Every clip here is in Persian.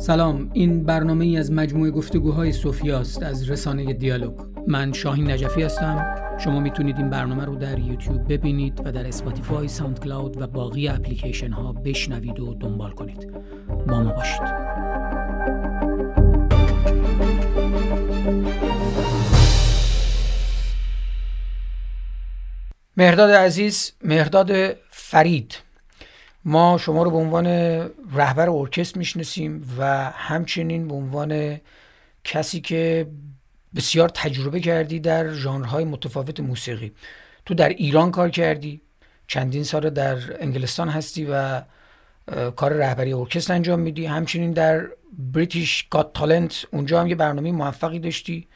سلام این برنامه ای از مجموعه گفتگوهایی است از رسانه دیالوگ. من شاهین نجفی هستم. شما می‌تونید این برنامه رو در یوتیوب ببینید و در اسپاتیفای ساوند کلاود و باقی اپلیکیشن ها بشنوید و دنبال کنید. با ما باشید. مهرداد عزیز مهرداد فرید. ما شما رو به عنوان رهبر ارکستر می‌شناسیم و همچنین به عنوان کسی که بسیار تجربه کردی در ژانرهای متفاوت موسیقی. تو در ایران کار کردی چندین سال در انگلستان هستی و کار رهبری ارکستر انجام میدی. همچنین در بریتیش گات تالنت اونجا هم یه برنامه موفقی داشتی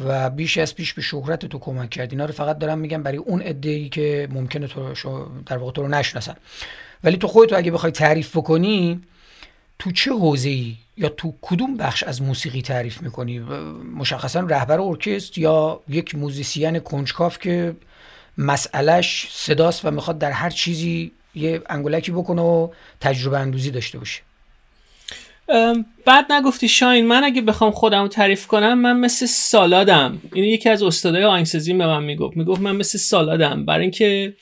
و بیش از پیش به شهرت تو کمک کردی. اینا رو فقط دارم میگم برای اون عده که ممکنه تو در واقع تو رو نشناسن. ولی تو خودتو اگه بخوای تعریف بکنی تو چه حوزه ای یا تو کدوم بخش از موسیقی تعریف می‌کنی؟ مشخصا رهبر ارکستر یا یک موزیسین کنجکاف که مسئلهش صداست و می‌خواد در هر چیزی یه انگولکی بکنه و تجربه اندوزی داشته باشه؟ بعد نگفتی شاین من اگه بخوام خودم رو تعریف کنم من مثل سالادم. این یکی از استادای آهنگسازی به من می‌گفت. می‌گفت من مثل سالادم. برای اینکه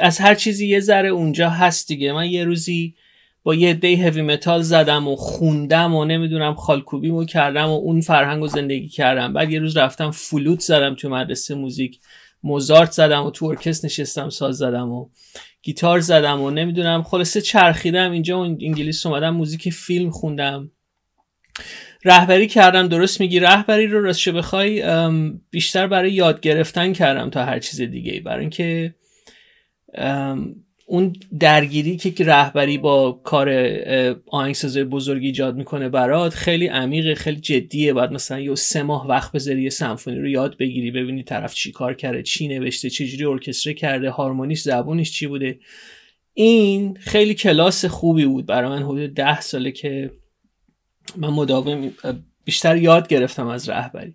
از هر چیزی یه ذره اونجا هست دیگه. من یه روزی با یه دی heavy metal زدم و خوندم و نمی‌دونم خالکوبیمو کردم و اون فرهنگ رو زندگی کردم. بعد یه روز رفتم فلوت زدم تو مدرسه موزیک. موزارت زدم و تو ارکستر نشستم ساز زدم و گیتار زدم و نمی‌دونم خلاصه چرخیدم. اینجا و انگلیس اومدم موزیک فیلم خوندم. رهبری کردم درست میگی. رهبری رو راستش بخوای بیشتر برای یاد گرفتن کردم تا هر چیز دیگه برای اینکه اون درگیری که رهبری با کار آهنگسازای بزرگی ایجاد می‌کنه برات خیلی عمیقه خیلی جدیه. باید مثلا یه سه ماه وقت بذاری یه سمفونی رو یاد بگیری ببینی طرف چی کار کرده چی نوشته چجوری ارکستره کرده هارمونیش زبونش چی بوده. این خیلی کلاس خوبی بود برای من حدود ده ساله که من مداوم بیشتر یاد گرفتم از رهبری.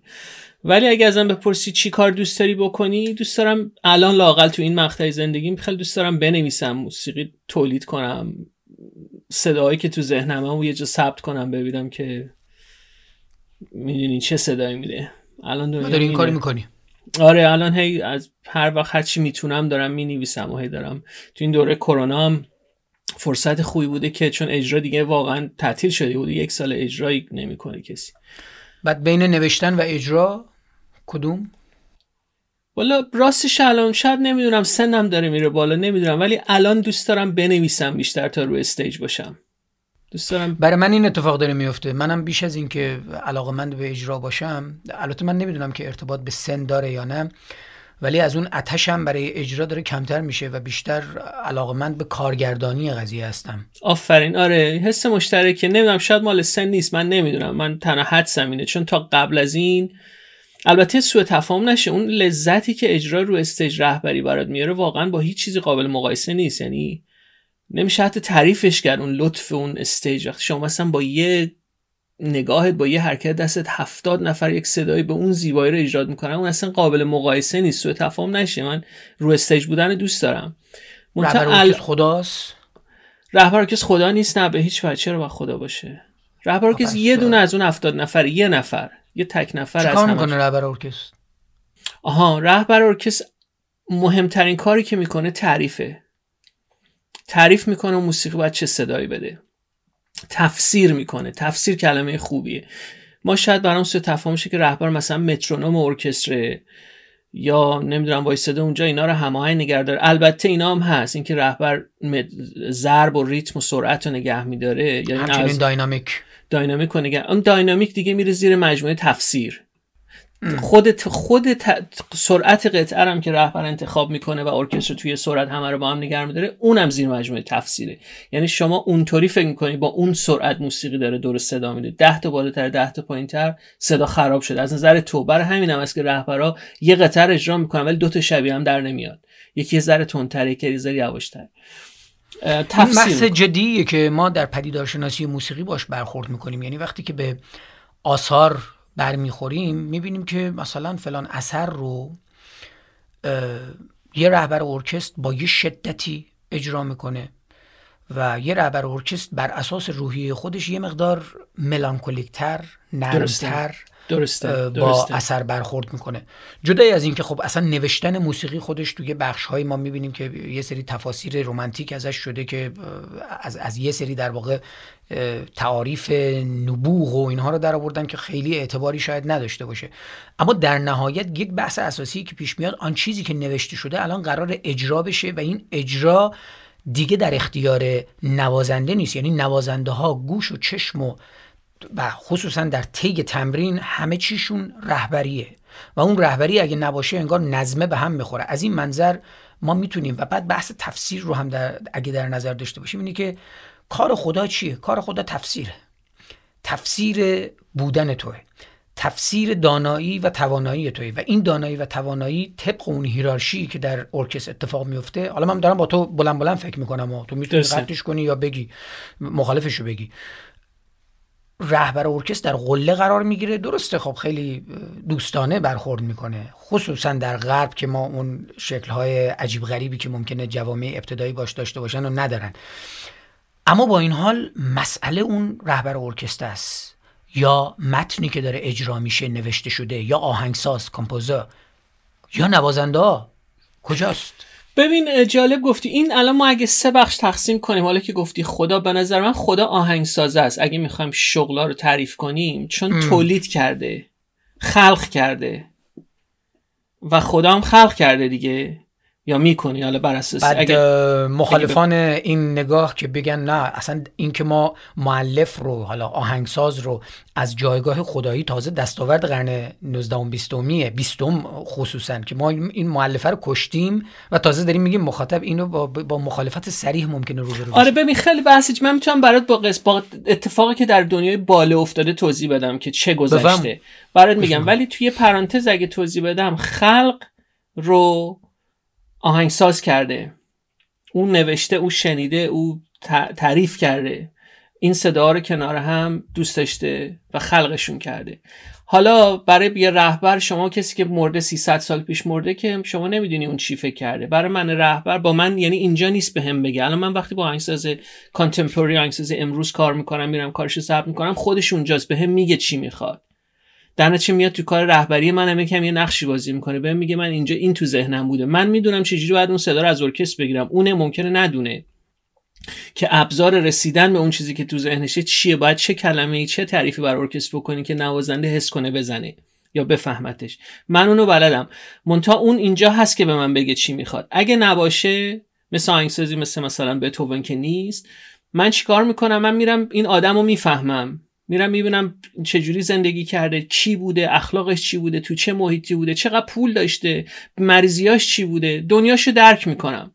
ولی اگه ازم بپرسی چی کار دوست داری بکنی دوست دارم الان لاقل تو این مقطع زندگیم خیلی دوست دارم بنویسم موسیقی تولید کنم صدایی که تو ذهنم و یه جا ثبت کنم ببینم که می‌دونی چه صدایی میده. الان داری این کاری می‌کنی. آره الان هی از هر وقت هر چی می‌تونم دارم می‌نویسم و هی دارم. تو این دوره کرونا هم فرصت خوبی بوده که چون اجرا دیگه واقعا تعطیل شده بوده یک سال اجرایی نمی‌کنه کسی. بعد بین نوشتن و اجرا کدوم؟ والا راستش الان شاید نمی‌دونم سنم داره میره بالا نمی‌دونم ولی الان دوست دارم بنویسم بیشتر تا روی استیج باشم. دوست دارم برای من این اتفاق داره میفته منم بیش از اینکه علاقمند به اجرا باشم البته من نمی‌دونم که ارتباط به سن داره یا نه ولی از اون اتشم برای اجرا داره کمتر میشه و بیشتر علاقمند به کارگردانی قضیه هستم. آفرین. آره حس مشترکه. نمی‌دونم شاید مال سن نیست. من نمی‌دونم. من تنها حدسم اینه. چون تا قبل از این البته سوء تفاهم نشه. اون لذتی که اجرا رو stage رهبری برات میاره واقعا با هیچ چیزی قابل مقایسه نیست. یعنی نمیشه حتی تعریفش کرد اون لطف اون stage. وقتی شما مثلا با یه نگاهت با یه حرکت دستت هفتاد نفر یک صدایی به اون زیبایی رو ایجاد می‌کنن اون اصلا قابل مقایسه نیست. سوء تفاهم نشه. من رو استیج بودن دوست دارم. رهبر خداست؟ رهبر خدا نیست. نه به هیچ وجه. چرا با خدا باشه؟ رهبر یه دونه از اون هفتاد نفر یه نفر. یه تک نفر از می‌کنه رهبر ارکستر؟ آها رهبر ارکستر مهمترین کاری که می‌کنه تعریفه. تعریف می‌کنه موسیقی باید چه صدایی بده. تفسیر می‌کنه. تفسیر کلمه خوبیه. ما شاید برام سو تفاهم که رهبر مثلا مترونوم ارکستر یا نمی‌دونم وایساده اونجا اینا رو هماهنگ نگه داره. البته اینا هم هست. اینکه رهبر ضرب و ریتم و سرعت رو نگه میداره یا همچنین داینامیک. داینامیک نگه اون داینامیک دیگه میره زیر مجموعه تفسیر. خودت خود سرعت قطعه هم که رهبر انتخاب می‌کنه و ارکستر توی سرعت همه رو با هم نگه میداره اونم زیر مجموعه تفسیره. یعنی شما اونطوری فکر می‌کنی با اون سرعت موسیقی داره دور صدا میده. 10 تا بالاتر 10 تا پایینتر صدا خراب شده. از نظر تو برای همین هم است که رهبرا یه قطعه رو اجرا می‌کنن ولی دو تا شبیه هم در نمیاد. یکی ذره تندتر یکی ذره یواشتر. تفسیر جدیه که ما در پدیدارشناسی موسیقی باش برخورد می‌کنیم. یعنی وقتی که به آثار برمیخوریم می‌بینیم که مثلا فلان اثر رو یه رهبر ارکست با یه شدتی اجرا می‌کنه و یه رهبر ارکستر بر اساس روحیه خودش یه مقدار ملانکولیکتر نرمتر درسته. با اثر برخورد می‌کنه. جدای از اینکه خب اصلا نوشتن موسیقی خودش توی بخش های ما می‌بینیم که یه سری تفاسیر رومانتیک ازش شده که از, از یه سری در واقع تعاریف نبوغ و اینها رو در آوردن که خیلی اعتباری شاید نداشته باشه. اما در نهایت یک بحث اساسی که پیش میاد آن چیزی که نوشته شده الان قرار اجرا بشه و این اجرا دیگه در اختیار نوازنده نیست. یعنی نوازنده ها گوش و چشم و و خصوصا در طی تمرین همه چیشون رهبریه. و اون رهبری اگه نباشه انگار نظمه به هم می‌خوره. از این منظر ما می‌تونیم و بعد بحث تفسیر رو هم در اگه در نظر داشته باشیم اینه که کار خدا چیه؟ کار خدا تفسیره تفسیر بودن توه. تفسیر دانایی و توانایی توی و این دانایی و توانایی طبق اون هیرارشی که در ارکستر اتفاق میفته حالا من دارم با تو بلند بلند فکر می‌کنم و تو می‌تونی قطعش کنی یا بگی. مخالفش رو بگی. رهبر ارکستر در قله قرار می‌گیره. درسته خب خیلی دوستانه برخورد می‌کنه. خصوصا در غرب که ما اون شکلهای عجیب غریبی که ممکنه جوامع ابتدایی باش داشته باشن و ندارن. اما با این حال مسئله اون رهبر ارکستر است. یا متنی که داره اجرا میشه نوشته شده یا آهنگساز کمپوزر یا نوازنده کجاست؟ ببین جالب گفتی. این الان ما اگه سه بخش تقسیم کنیم حالا که گفتی خدا به نظر من خدا آهنگساز است. اگه می‌خوایم شغلا رو تعریف کنیم چون تولید کرده خلق کرده و خدا هم خلق کرده دیگه. یا می‌کنی؟ حالا بر اساس بعد مخالفان این نگاه که بگن نه اصلا این که ما معلف رو حالا آهنگساز رو از جایگاه خدایی تازه دستاورد قرن 19 و 20 20 خصوصا که ما این معلفه رو کشتیم و تازه داریم میگیم مخاطب اینو با, با مخالفت سریح ممکنه رو آره ببین خیلی بحثی من می‌تونم برات با قص با اتفاقی که در دنیای باله افتاده توضیح بدم که چه گذشته. برات میگم. ولی توی پرانتز اگه توضیح بدم خلق رو آهنگساز کرده. او نوشته او شنیده او تعریف کرده. این صدا رو کنار هم دوست داشته و خلقشون کرده. حالا برای یه رهبر شما کسی که مرده 300 سال پیش مرده که شما نمی‌دونی اون چی فکر کرده. برای من رهبر با من یعنی اینجا نیست به هم بگه. الان من وقتی با آهنگساز کانتمپوری آهنگساز امروز کار می‌کنم میرم کارش ثبت می‌کنم خودش اونجاست. به هم میگه چی می‌خواد. در چه میاد تو کار رهبری من هم یکم یه نقشی بازی می‌کنه. بهم میگه من اینجا این تو ذهنم بوده. من می‌دونم چجوری باید اون صدا رو از ارکستر بگیرم. اون ممکنه ندونه که ابزار رسیدن به اون چیزی که تو ذهنشه چیه. باید چه کلمه ای چه تعریفی بر ارکستر بکنی که نوازنده حس کنه بزنه یا بفهمتش. من اونو بلدم. مونتا اون اینجا هست که به من بگه چی می‌خواد. اگه نباشه مثل آهنگسازی مثل مثلا بتوون که نیست من چیکار می‌کنم؟ من میرم این آدم رو می‌فهمم. میرم می‌بینم چجوری زندگی کرده چی بوده اخلاقش چی بوده تو چه محیطی بوده چقدر پول داشته مریضیاش چی بوده؟ دنیاشو درک می‌کنم.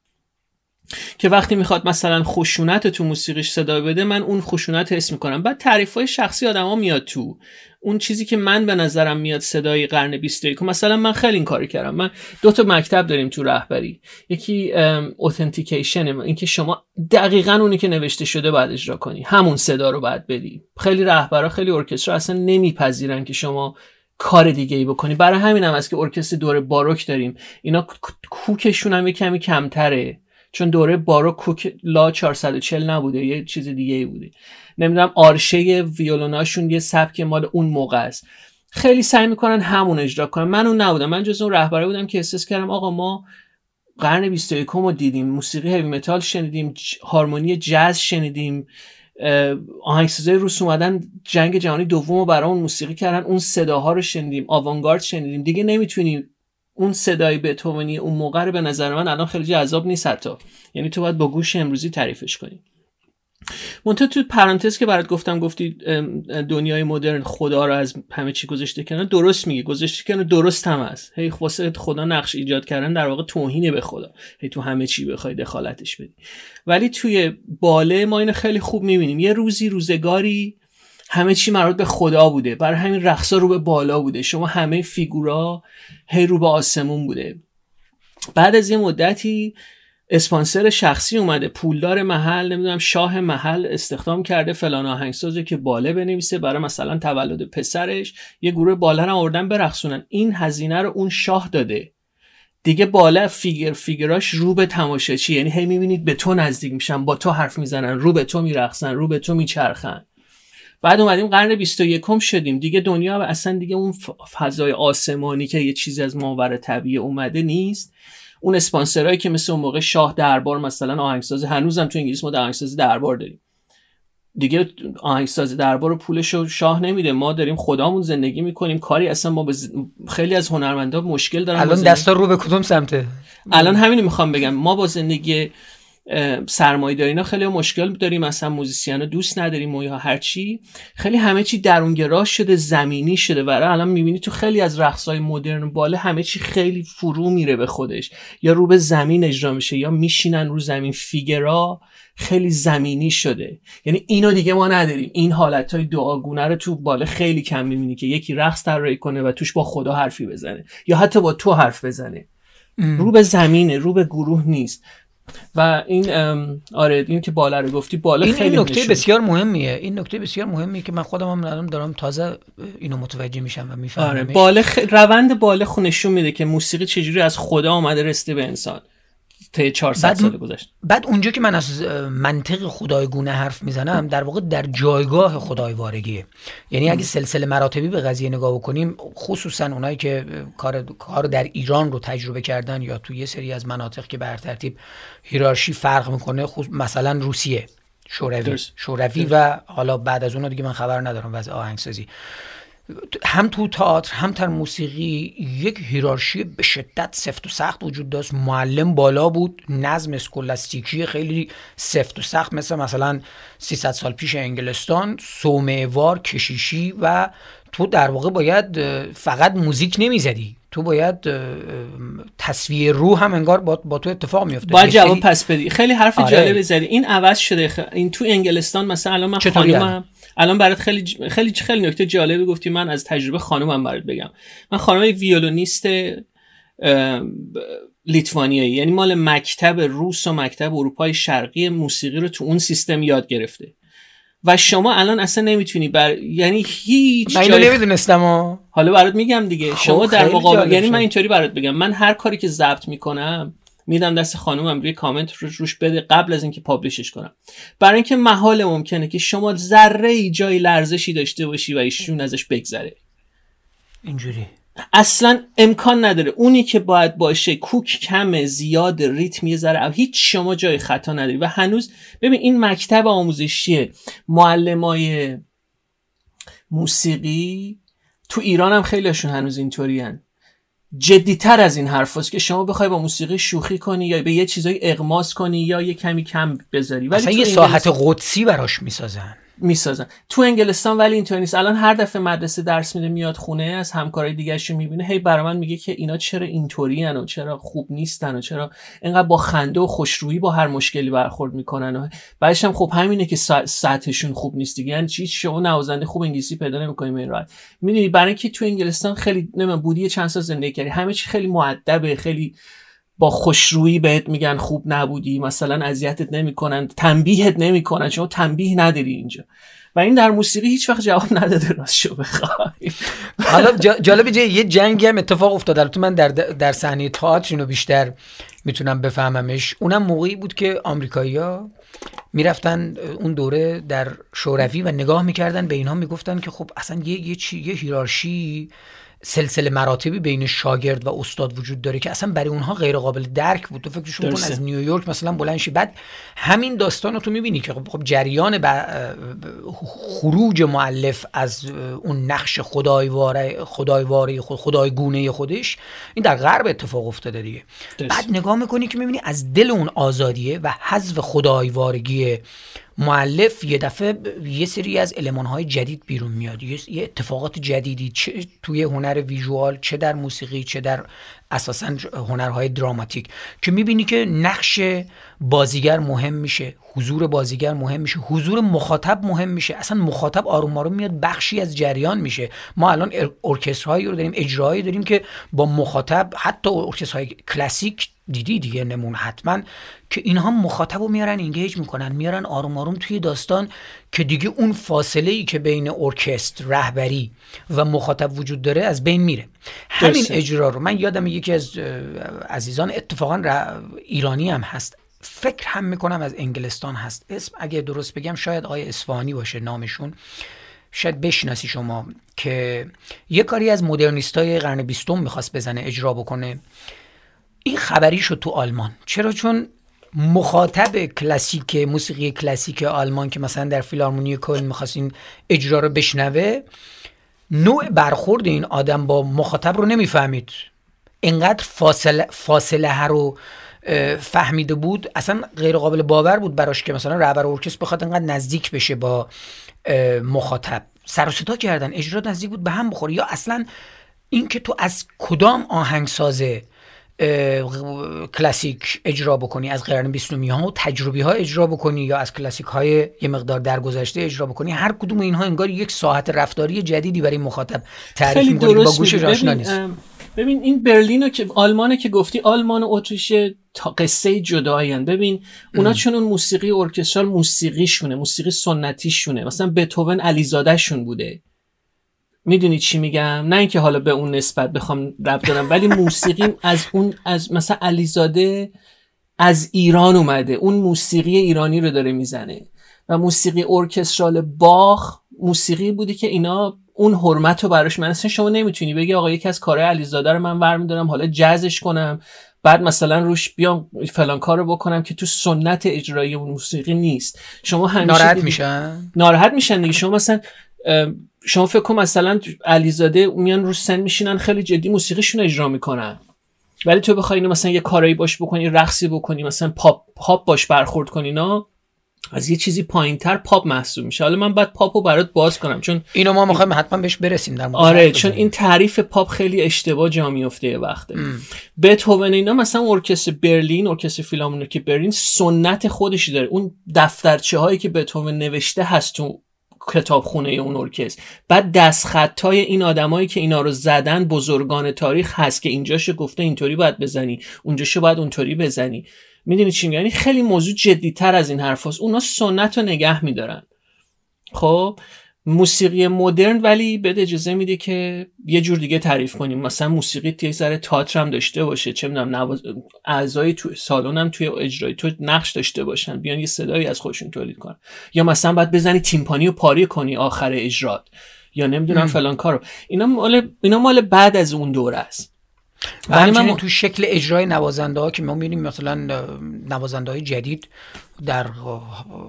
که وقتی می‌خواد مثلا خشونت تو موسیقیش صدا بده من اون خشونت حس می‌کنم. بعد تعریف های شخصی آدما میاد تو. اون چیزی که من به نظرم میاد صدای قرن 21 مثلا من خیلی این کاری کردم. من دو تا مکتب داریم تو رهبری. یکی اوتنتیکیشن اینکه شما دقیقا اونی که نوشته شده باید اجرا کنی. همون صدا رو باید بدی. خیلی رهبرا خیلی ارکسترا اصلا نمیپذیرن که شما کار دیگه ای بکنی. برای همین هم است که ارکستر دور باروک داریم. اینا کوکشون هم کمی کمتره. چون دوره باروک کوک لا 440 نبوده یه چیز دیگه ای بوده. نمی‌دونم آرشه ویولوناشون یه سبک مال اون موقع است. خیلی سعی می‌کنن همون اجرا کنن. من اون نبودم. من جز اون رهبره بودم که احساس کردم آقا ما قرن 21 رو دیدیم موسیقی هیوی متال شنیدیم هارمونی جاز شنیدیم آهنگسازای روس اومدن جنگ جهانی دوم رو برای اون موسیقی کردن اون صداها رو شنیدیم آوانگارد شنیدیم. دیگه نمی‌تونیم اون صدای بتوونی اون موقع رو به نظر من الان خیلی جذاب نیست حتی. یعنی تو باید با گوش امروزی تعریفش کنی. منتها تو پرانتز که برات گفتم گفتی دنیای مدرن خدا رو از همه چی گذاشته کنن درست میگه گذاشته کنه درست هم است هی واسه خدا نقش ایجاد کردن در واقع توهینه به خدا. هی تو همه چی بخوای دخالتش بدی. ولی توی باله ما اینو خیلی خوب می‌بینیم. یه روزی روزگاری همه چی مربوط به خدا بوده. برای همین رقصا رو به بالا بوده. شما همه فیگورا هی رو به آسمون بوده. بعد از یه مدتی اسپانسر شخصی اومده. پولدار محل نمی‌دونم شاه محل استخدام کرده. فلان آهنگسازی که باله بنویسه برای مثلا تولد پسرش. یه گروه باله رو آوردن برقصونن این هزینه رو اون شاه داده. دیگه بالا فیگر فیگراش رو به تماشاچی یعنی هی می‌بینید به تو نزدیک میشن با تو حرف می‌زنن رو به تو میرقصن رو به تو میچرخن. بعد اومدیم قرن 21 شدیم. دیگه دنیا و اصلا دیگه اون فضای آسمانی که یه چیزی از ماور طبیعی اومده نیست. اون اسپانسرایی که مثل اون موقع شاه دربار مثلا آهنگساز هنوزم تو انگلیس ما آهنگساز دربار داریم. دیگه آهنگساز دربار پولش رو شاه نمیده. ما داریم خدامون زندگی می‌کنیم. کاری اصلا ما خیلی از هنرمندا مشکل دارن الان دستا رو به کدوم سمته؟ الان همین می‌خوام بگم. ما با زندگی سرمایه داری اینا خیلی مشکل داریم مثلا موزیسین دوست نداریم و یا هرچی خیلی همه چی درونگرا شده زمینی شده و الان می‌بینی تو خیلی از رقص های مدرن باله همه چی خیلی فرو میره به خودش. یا رو به زمین اجرا میشه یا میشینن رو زمین. فیگرا خیلی زمینی شده. یعنی اینو دیگه ما نداریم. این حالت های دعاگونه رو تو باله خیلی کم می‌بینی که یکی رقص طراحی کنه و توش با خدا حرفی بزنه. یا حتی با تو حرف بزنه. رو به زمینه رو به گروه نیست. و این آره این که بالا رو گفتی بالا این خیلی این نکته بسیار مهمیه. این نکته بسیار مهمیه که من خودم هم الان دارم تازه اینو متوجه میشم و می‌فهمم آره بالا خ... روند بالا نشون میده که موسیقی چجوری از خدا آمده رسیده به انسان. تا 400 سال گذشت. بعد اونجا که من از منطق خدایگونه حرف می‌زنم در واقع در جایگاه خدای وارگیه یعنی اگه سلسله مراتبی به قضیه نگاه بکنیم خصوصا اونایی که کار کار در ایران رو تجربه کردن یا تو یه سری از مناطق که بر ترتیب هیرارشی فرق می‌کنه مثلا روسیه شوروی شوروی و حالا بعد از اون دیگه من خبر ندارم وضع آهنگسازی. هم تو تئاتر هم در موسیقی یک هیرارشی به شدت سفت و سخت وجود داشت. معلم بالا بود نظم اسکولاستیکی خیلی سفت و سخت مثل مثلا 300 سال پیش انگلستان سومهوار کشیشی و تو در واقع باید فقط موزیک نمی‌زدی. تو باید تصویر روح هم انگار با, با تو اتفاق میفته باید جواب پس بدی. خیلی حرف آره. جالبی زدی. این عوض شده. این تو انگلستان مثلا الان من خانومم. الان برات خیلی خیلی خیلی نکته جالبی گفتی. من از تجربه خانومم برات بگم. من خانم ویولونیست لیتوانیایی. یعنی مال مکتب روس و مکتب اروپای شرقی موسیقی رو تو اون سیستم یاد گرفته. و شما الان اصلا نمی‌تونی بر یعنی هیچ من اینو نمی‌دونستم حالا برات میگم دیگه. خب شما در مقابل یعنی من اینطوری برات بگم. من هر کاری که ضبط می‌کنم میدم دست خانومم روی کامنت روش, روش بده قبل از اینکه پابلشش کنم. برای اینکه محال ممکنه که شما ذره ای جای لرزشی داشته باشی و ایشون ازش بگذره. اینجوری. اصلا امکان نداره. اونی که باید باشه کوک کم زیاد ریتم یه ذره هیچ شما جای خطا نداری. و هنوز ببین این مکتب آموزشی معلمای موسیقی تو ایران هم خیلیشون هنوز اینطوری جدیتر از این حرف که شما بخوای با موسیقی شوخی کنی یا به یه چیزای اغماس کنی یا یه کمی کم بذاری. ولی یه ساحت قدسی براش می‌سازن. می‌سازن. تو انگلستان ولی اینطوری نیست. الان هر دفعه مدرسه درس میده میاد خونه از همکارای دیگهش می‌بینه. هی برای من میگه که اینا چرا اینطوری و چرا خوب نیستن و چرا اینقدر با خنده و خوشرویی با هر مشکلی برخورد می‌کنن و بعدش هم خب همینه که سطحشون خوب نیست دیگه. یعنی چی؟ شما نوازنده خوب انگلیسی پیدا نمی‌کنیم این راحت. می‌دونی برای اینکه تو انگلستان خیلی نمی‌دونم بودی چند سال زندگی کردی. همه چی خیلی مؤدبه خیلی با خوشرویی بهت میگن خوب نبودی مثلا اذیتت نمی‌کنن تنبیهت نمی‌کنن شما تنبیه نداری اینجا. و این در موسیقی هیچ وقت جواب نداده راست شو بخوای. حالا جالب یه جنگی هم اتفاق افتاد. البته من در در صحنه تئاتر اینو بیشتر می‌تونم بفهممش. اونم موقعی بود که آمریکایی‌ها می‌رفتن اون دوره در شوروی و نگاه می‌کردن به اینها می‌گفتن که خب اصلا یه یه, یه هیرارشی سلسله مراتبی بین شاگرد و استاد وجود داره که اصلا برای اونها غیر قابل درک بود. تو فکرشون کن از نیویورک مثلا بلند شی. بعد همین داستان رو تو می‌بینی که خب, جریان خروج معلف از اون نقش خدایواره خدایواره خود خدایگونه خودش این در غرب اتفاق افتاده دیگه. بعد نگاه می‌کنی که می‌بینی از دل اون آزادیه و حذف خدایوارگی معلف یه دفعه یه سری از های جدید بیرون میاد. یه اتفاقات جدیدی چه توی هنر ویژوال چه در موسیقی چه در اساسا هنرهای دراماتیک که می‌بینی که نقش بازیگر مهم میشه حضور بازیگر مهم میشه حضور مخاطب مهم میشه. اصلا مخاطب آروم آروم میاد بخشی از جریان میشه. ما الان ارکسترهایی رو داریم اجرایی داریم که با مخاطب حتی ارکسترهای کلاسیک دیدی دیگه نمون حتما که اینها مخاطب رو میارن اینگیج می‌کنن میارن آروم آروم توی داستان که دیگه اون فاصله ای که بین ارکستر رهبری و مخاطب وجود داره از بین میره. همین اجرا رو. من یادم یکی از عزیزان اتفاقا ایرانی هم هست. فکر هم می‌کنم از انگلستان هست. اسم اگه درست بگم شاید آقای اسفانی باشه نامشون. شاید بشناسی شما که یه کاری از مدرنیست های قرن بیستم می‌خواست بزنه اجرا بکنه. این خبری شد تو آلمان. چرا؟ چون مخاطب کلاسیک موسیقی کلاسیک آلمان که مثلا در فیلارمونی کل می‌خواست این اجرا رو بشنوه نوع برخورد این آدم با مخاطب رو نمی‌فهمید. انقدر فاصله, فاصله رو فهمیده بود. اصلا غیر قابل باور بود براش که مثلا رهبر ارکستر بخواد انقدر نزدیک بشه با مخاطب. سر و صدا کردن. اجرا نزدیک بود به هم بخوره. یا اصلا اینکه تو از کدام آهنگساز کلاسیک اجرا بکنی از قرن بیستمی ها و تجربی ها اجرا بکنی یا از کلاسیک های یه مقدار درگذشته اجرا بکنی. هر کدوم اینها انگار یک ساعت رفتاری جدیدی برای مخاطب تعریف می‌کنی با گوش آشنا نیست. ببین این برلین که آلمانه که گفتی آلمان و اتریش تا قصه جدایین ببین اونا چون اون موسیقی ارکسترال موسیقیشونه موسیقی سنتیشونه. مثلا بتوون علیزاده شون بوده. می‌دونی چی میگم؟ نه اینکه حالا به اون نسبت بخوام رب دارم ولی موسیقی از اون از مثلا علیزاده از ایران اومده. اون موسیقی ایرانی رو داره می‌زنه. و موسیقی ارکسترال باخ موسیقی بودی که اینا اون حرمت رو براش من اصلا شما نمی‌تونی بگی آقا یکی از کارهای علیزاده رو من برمیدارم حالا جزش کنم بعد مثلا روش بیام فلان کارو بکنم که تو سنت اجرایی اون موسیقی نیست. شما همیشه ناراحت میشن؟ ناراحت میشن دیگه. شما مثلا شما فکر کن مثلا علیزاده میان رو سن میشینن خیلی جدی موسیقیشون اجرا می‌کنن. ولی تو بخوای اینو مثلا یه کارایی باش بکنی رقصی بکنی مثلا پاپ پاپ باش برخورد کنی نه؟ از یه چیزی پایینتر پاپ محسوب میشه. حالا من باید پاپ رو برات باز کنم چون اینو ما می‌خوایم حتما بهش برسیم در آره چون این تعریف پاپ خیلی اشتباه جا میفته یه وقته. بتهوون اینا مثلا ارکستر برلین ارکستر فیلارمونیک برلین سنت خودشو داره. اون دفترچه هایی که بتهوون نوشته هست تو کتابخونه اون ارکستر. بعد دستخطای این آدمایی که اینا رو زدن بزرگان تاریخ هست که اینجاشو گفته اینطوری باید بزنی اونجاشو باید اونطوری بزنی. می‌دونی چی یعنی خیلی موضوع جدیتر از این حرف هست. اونا سنت رو نگه میدارن. خب؟ موسیقی مدرن ولی بده اجازه میده که یه جور دیگه تعریف کنیم. مثلا موسیقی یه ذره تئاتر هم داشته باشه چه می‌دونم نواز... اعضای تو سالن هم توی اجرای تو نقش داشته باشن. بیان یه صدایی از خودشون تولید کنن. یا مثلا باید بزنی تیمپانی و پاری کنی آخر اجرات. یا نمی‌دونم فلان کارو. اینا مال اینا مال بعد از اون دوره است. و همچنین تو شکل اجرای نوازنده ها که ما می‌بینیم مثلا نوازنده های جدید در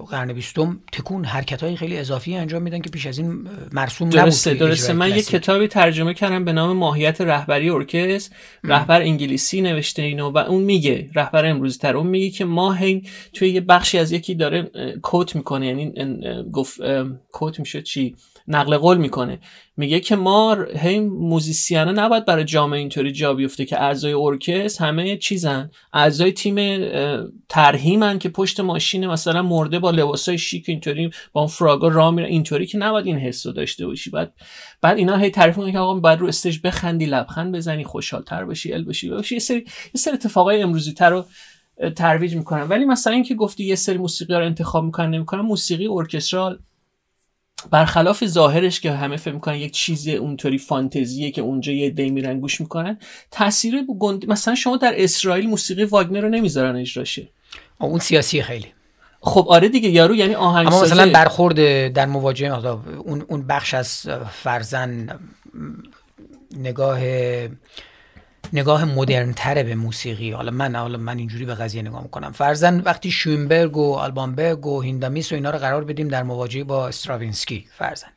قرن بیستم تکون حرکت های خیلی اضافی انجام میدن که پیش از این مرسوم درسته درسته. من یه کتابی ترجمه کردم به نام ماهیت رهبری ارکستر. رهبر انگلیسی نوشته اینو و اون میگه رهبر امروزی تر اون میگه که ما هی توی یه بخشی از یکی داره کوت می‌کنه. یعنی گفت کوت میشه چی؟ نقل قول می‌کنه. میگه که ما هی موزیسیانا نباید برای جامعه اینطوری جا بیفته که اعضای ارکستر همه چیزن. اعضای تیم ترهیمن که پشت ماشین مثلا مرده با لباسای شیک اینطوری با اون فراگا راه میره. اینطوری که نباید این حس رو داشته باشی. بعد بعد اینا هی تعریف می‌کنن که آقا بعد رو استیج بخندی لبخند بزنی خوشحالتر باشی ال باشی باشی یه سری یه سری اتفاقای امروزی تر رو ترویج می‌کنن. ولی مثلا اینکه گفتی یه سری موسیقی رو انتخاب می‌کنن نمی‌کنن موسیقی ارکسترال برخلاف ظاهرش که همه فکر می‌کنن یک چیز اونطوری فانتزیه که اونجا یه دی میرن گوش می‌کنن تاثیر گند... مثلا شما در اسرائیل موسیقی واگنر رو نمی‌ذارن اجراشه اون سیاسی خیلی. خب آره دیگه یارو یعنی آهنگ اما مثلا برخورد در مواجهه اون اون بخش از فرزن نگاه نگاه مدرن تره به موسیقی. حالا من حالا من اینجوری به قضیه نگاه می‌کنم. فرزن وقتی شوینبرگ و آلبانبرگ و هیندامیس و اینا رو قرار بدیم در مواجهه با استراوینسکی. فرزن.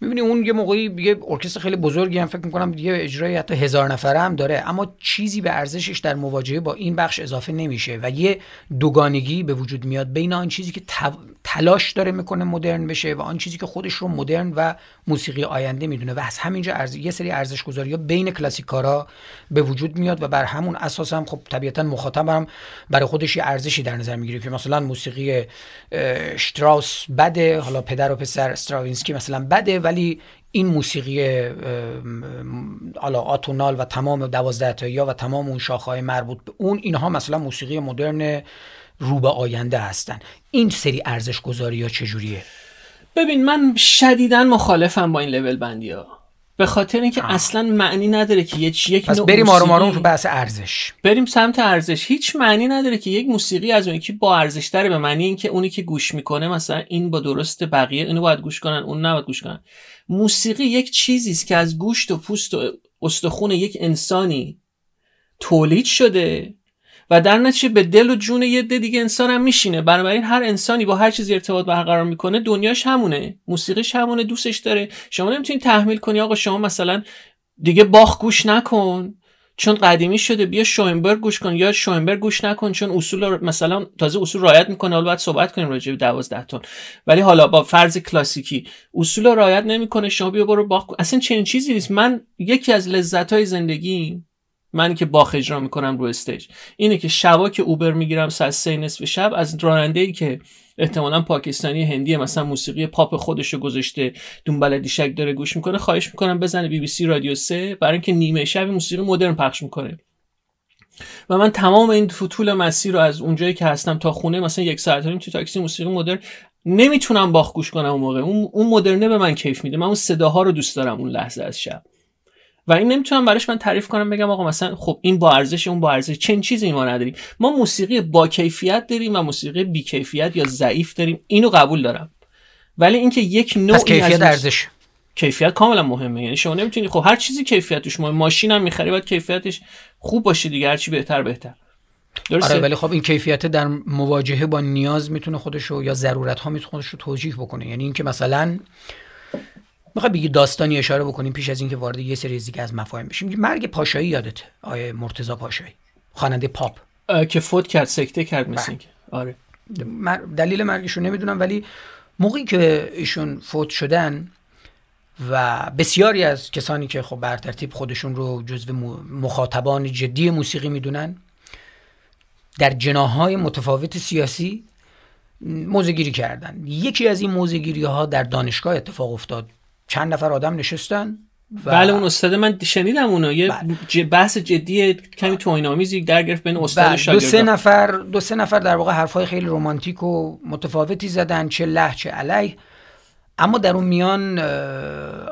می‌بینی اون یه موقعی یه ارکستر خیلی بزرگی هم فکر می‌کنم یه اجرای حتی هزار نفره هم داره اما چیزی به ارزشش در مواجهه با این بخش اضافه نمیشه و یه دوگانگی به وجود میاد بین آن چیزی که تلاش داره می‌کنه مدرن بشه و آن چیزی که خودش رو مدرن و موسیقی آینده می‌دونه و از همینجا ارز... یه سری ارزش گذاری بین کلاسیکارا به وجود میاد و بر همون اساس هم خب طبیعتا مخاطب هم برای خودش یه ارزشی در نظر می‌گیره که مثلا موسیقی شتراوس بده حالا پدر و پسر استراوینسکی مثلا بده ولی این موسیقی حالا آتونال و تمام دوازده و تمام اون شاخهای مربوط به اون اینها مثلا موسیقی مدرن رو به آینده هستن. این سری ارزش گذاری ها چجوریه؟ ببین من شدیدا مخالفم با این لول بندی ها به خاطر اینکه اصلا معنی نداره که یک یک پس بریم آروم آروم تو بحث ارزش. بریم سمت ارزش. هیچ معنی نداره که یک موسیقی از اون که با ارزش داره به معنی اینکه اونی که گوش می‌کنه مثلا این با درست بقیه اینو باید گوش کنن اون نباید گوش کنن. موسیقی یک چیزی است که از گوشت و پوست و استخون یک انسانی تولید شده. و در نتیجه به دل و جون یه ده دیگه انسان هم میشینه. بنابراین هر انسانی با هر چیزی ارتباط برقرار می‌کنه دنیاش همونه. موسیقیش همونه دوستش داره. شما نمی‌تونید تحمیل کنی آقا شما مثلا دیگه باخ گوش نکن. چون قدیمی شده بیا شوینبرگ گوش کن. یا شوینبرگ گوش نکن چون اصول مثلا تازه اصول رعایت می‌کنه. حالا باید صحبت کنیم راجع به 12 تن. ولی حالا با فرض کلاسیکی اصول رعایت نمی‌کنه. شما بیا برو باخ اصلا چنین چیزی نیست. من یکی از لذت های زندگی من که باخ اجرا می‌کنم رو stage. اینه که شبا که اوبر می‌گیرم ساعت سه نصف شب از راننده ای که احتمالا پاکستانی هندی مثلا موسیقی پاپ خودش رو گذاشته دامبول دیشک داره گوش می‌کنه خواهش می‌کنم بزنه بی بی سی رادیو سه برای اینکه نیمه شب موسیقی مدرن پخش می‌کنه. و من تمام این طول مسیر رو از اونجایی که هستم تا خونه مثلا یک ساعت نیم تو تاکسی موسیقی مدرن نمی‌تونم باخ گوش کنم اون موقع. اون مدرنه به من کیف میده. من اون صداها رو دوست دارم اون لحظه از شب. و این نمی‌تونم براش من تعریف کنم بگم آقا مثلا خب این با ارزش اون با ارزش چنین چیزی ما نداریم. ما موسیقی با کیفیت داریم و موسیقی بی کیفیت یا ضعیف داریم. اینو قبول دارم. ولی اینکه یک نوع کیفیت ارزش. کیفیت کاملا مهمه. یعنی شما نمی‌تونی خب هر چیزی کیفیتش مهم ماشین هم می‌خری باید کیفیتش خوب باشه دیگه هرچی بهتر بهتر. درسته؟ آره ولی خب این کیفیت در مواجهه با نیاز می‌تونه خودشو یا ضرورت ها می‌تونه خودش رو توجیه بکنه. یعنی اینکه مثلا می‌خوای بگی داستانی اشاره بکنیم پیش از اینکه وارد یه سری دیگه از مفاهیم بشیم؟ مرگ پاشایی یادت آیه مرتضی پاشایی خواننده پاپ. که فوت کرد سکته کرد مثل بله. آره. دلیل مرگشون نمی‌دونم ولی موقعی که ایشون فوت شدن و بسیاری از کسانی که خب بر ترتیب خودشون رو جزو مخاطبان جدی موسیقی می‌دونن در جناهای متفاوت سیاسی موزگیری کردن. یکی از این موزگیری ها در دانشگاه اتفاق افتاد. چند نفر آدم نشستن و... بله اون استاد من شنیدم اونو یه بله. بحث جدی کمی توهین آمیزی در گرفت بین استاد بله. دو سه نفر دو سه نفر در واقع حرفای خیلی رمانتیک و متفاوتی زدن چه له چه علیه اما در اون میان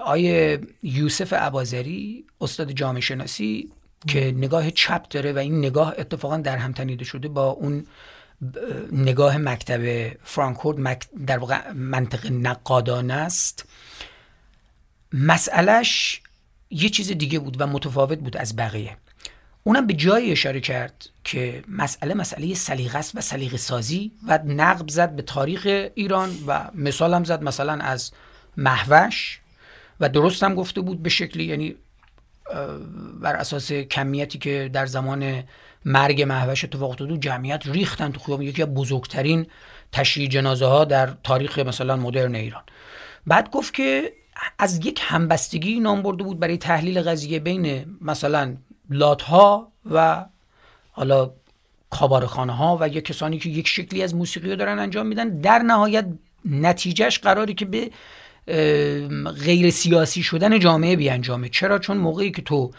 آیه یوسف عبازری استاد جامعه شناسی که نگاه چپ داره و این نگاه اتفاقا در هم تنیده شده با اون نگاه مکتب فرانکفورت در واقع منطق نقادانه است مسئلهش یه چیز دیگه بود و متفاوت بود از بقیه. اونم به جایی اشاره کرد که مسئله مسئله سلیقه است و سلیقه سازی و نقب زد به تاریخ ایران و مثال هم زد مثلا از محوش و درست هم گفته بود به شکلی یعنی بر اساس کمیتی که در زمان مرگ محوش اتفاق افتاد جمعیت ریختن تو خیابون. یکی از بزرگترین تشریع جنازه ها در تاریخ مثلا مدرن ایران. بعد گفت که از یک همبستگی نام برده بود برای تحلیل قضیه بین مثلا لاتها و حالا کابارخانه ها و یک کسانی که یک شکلی از موسیقی رو دارن انجام میدن. در نهایت نتیجهش قراری که به غیر سیاسی شدن جامعه بیانجامه. چرا؟ چون موقعی که تو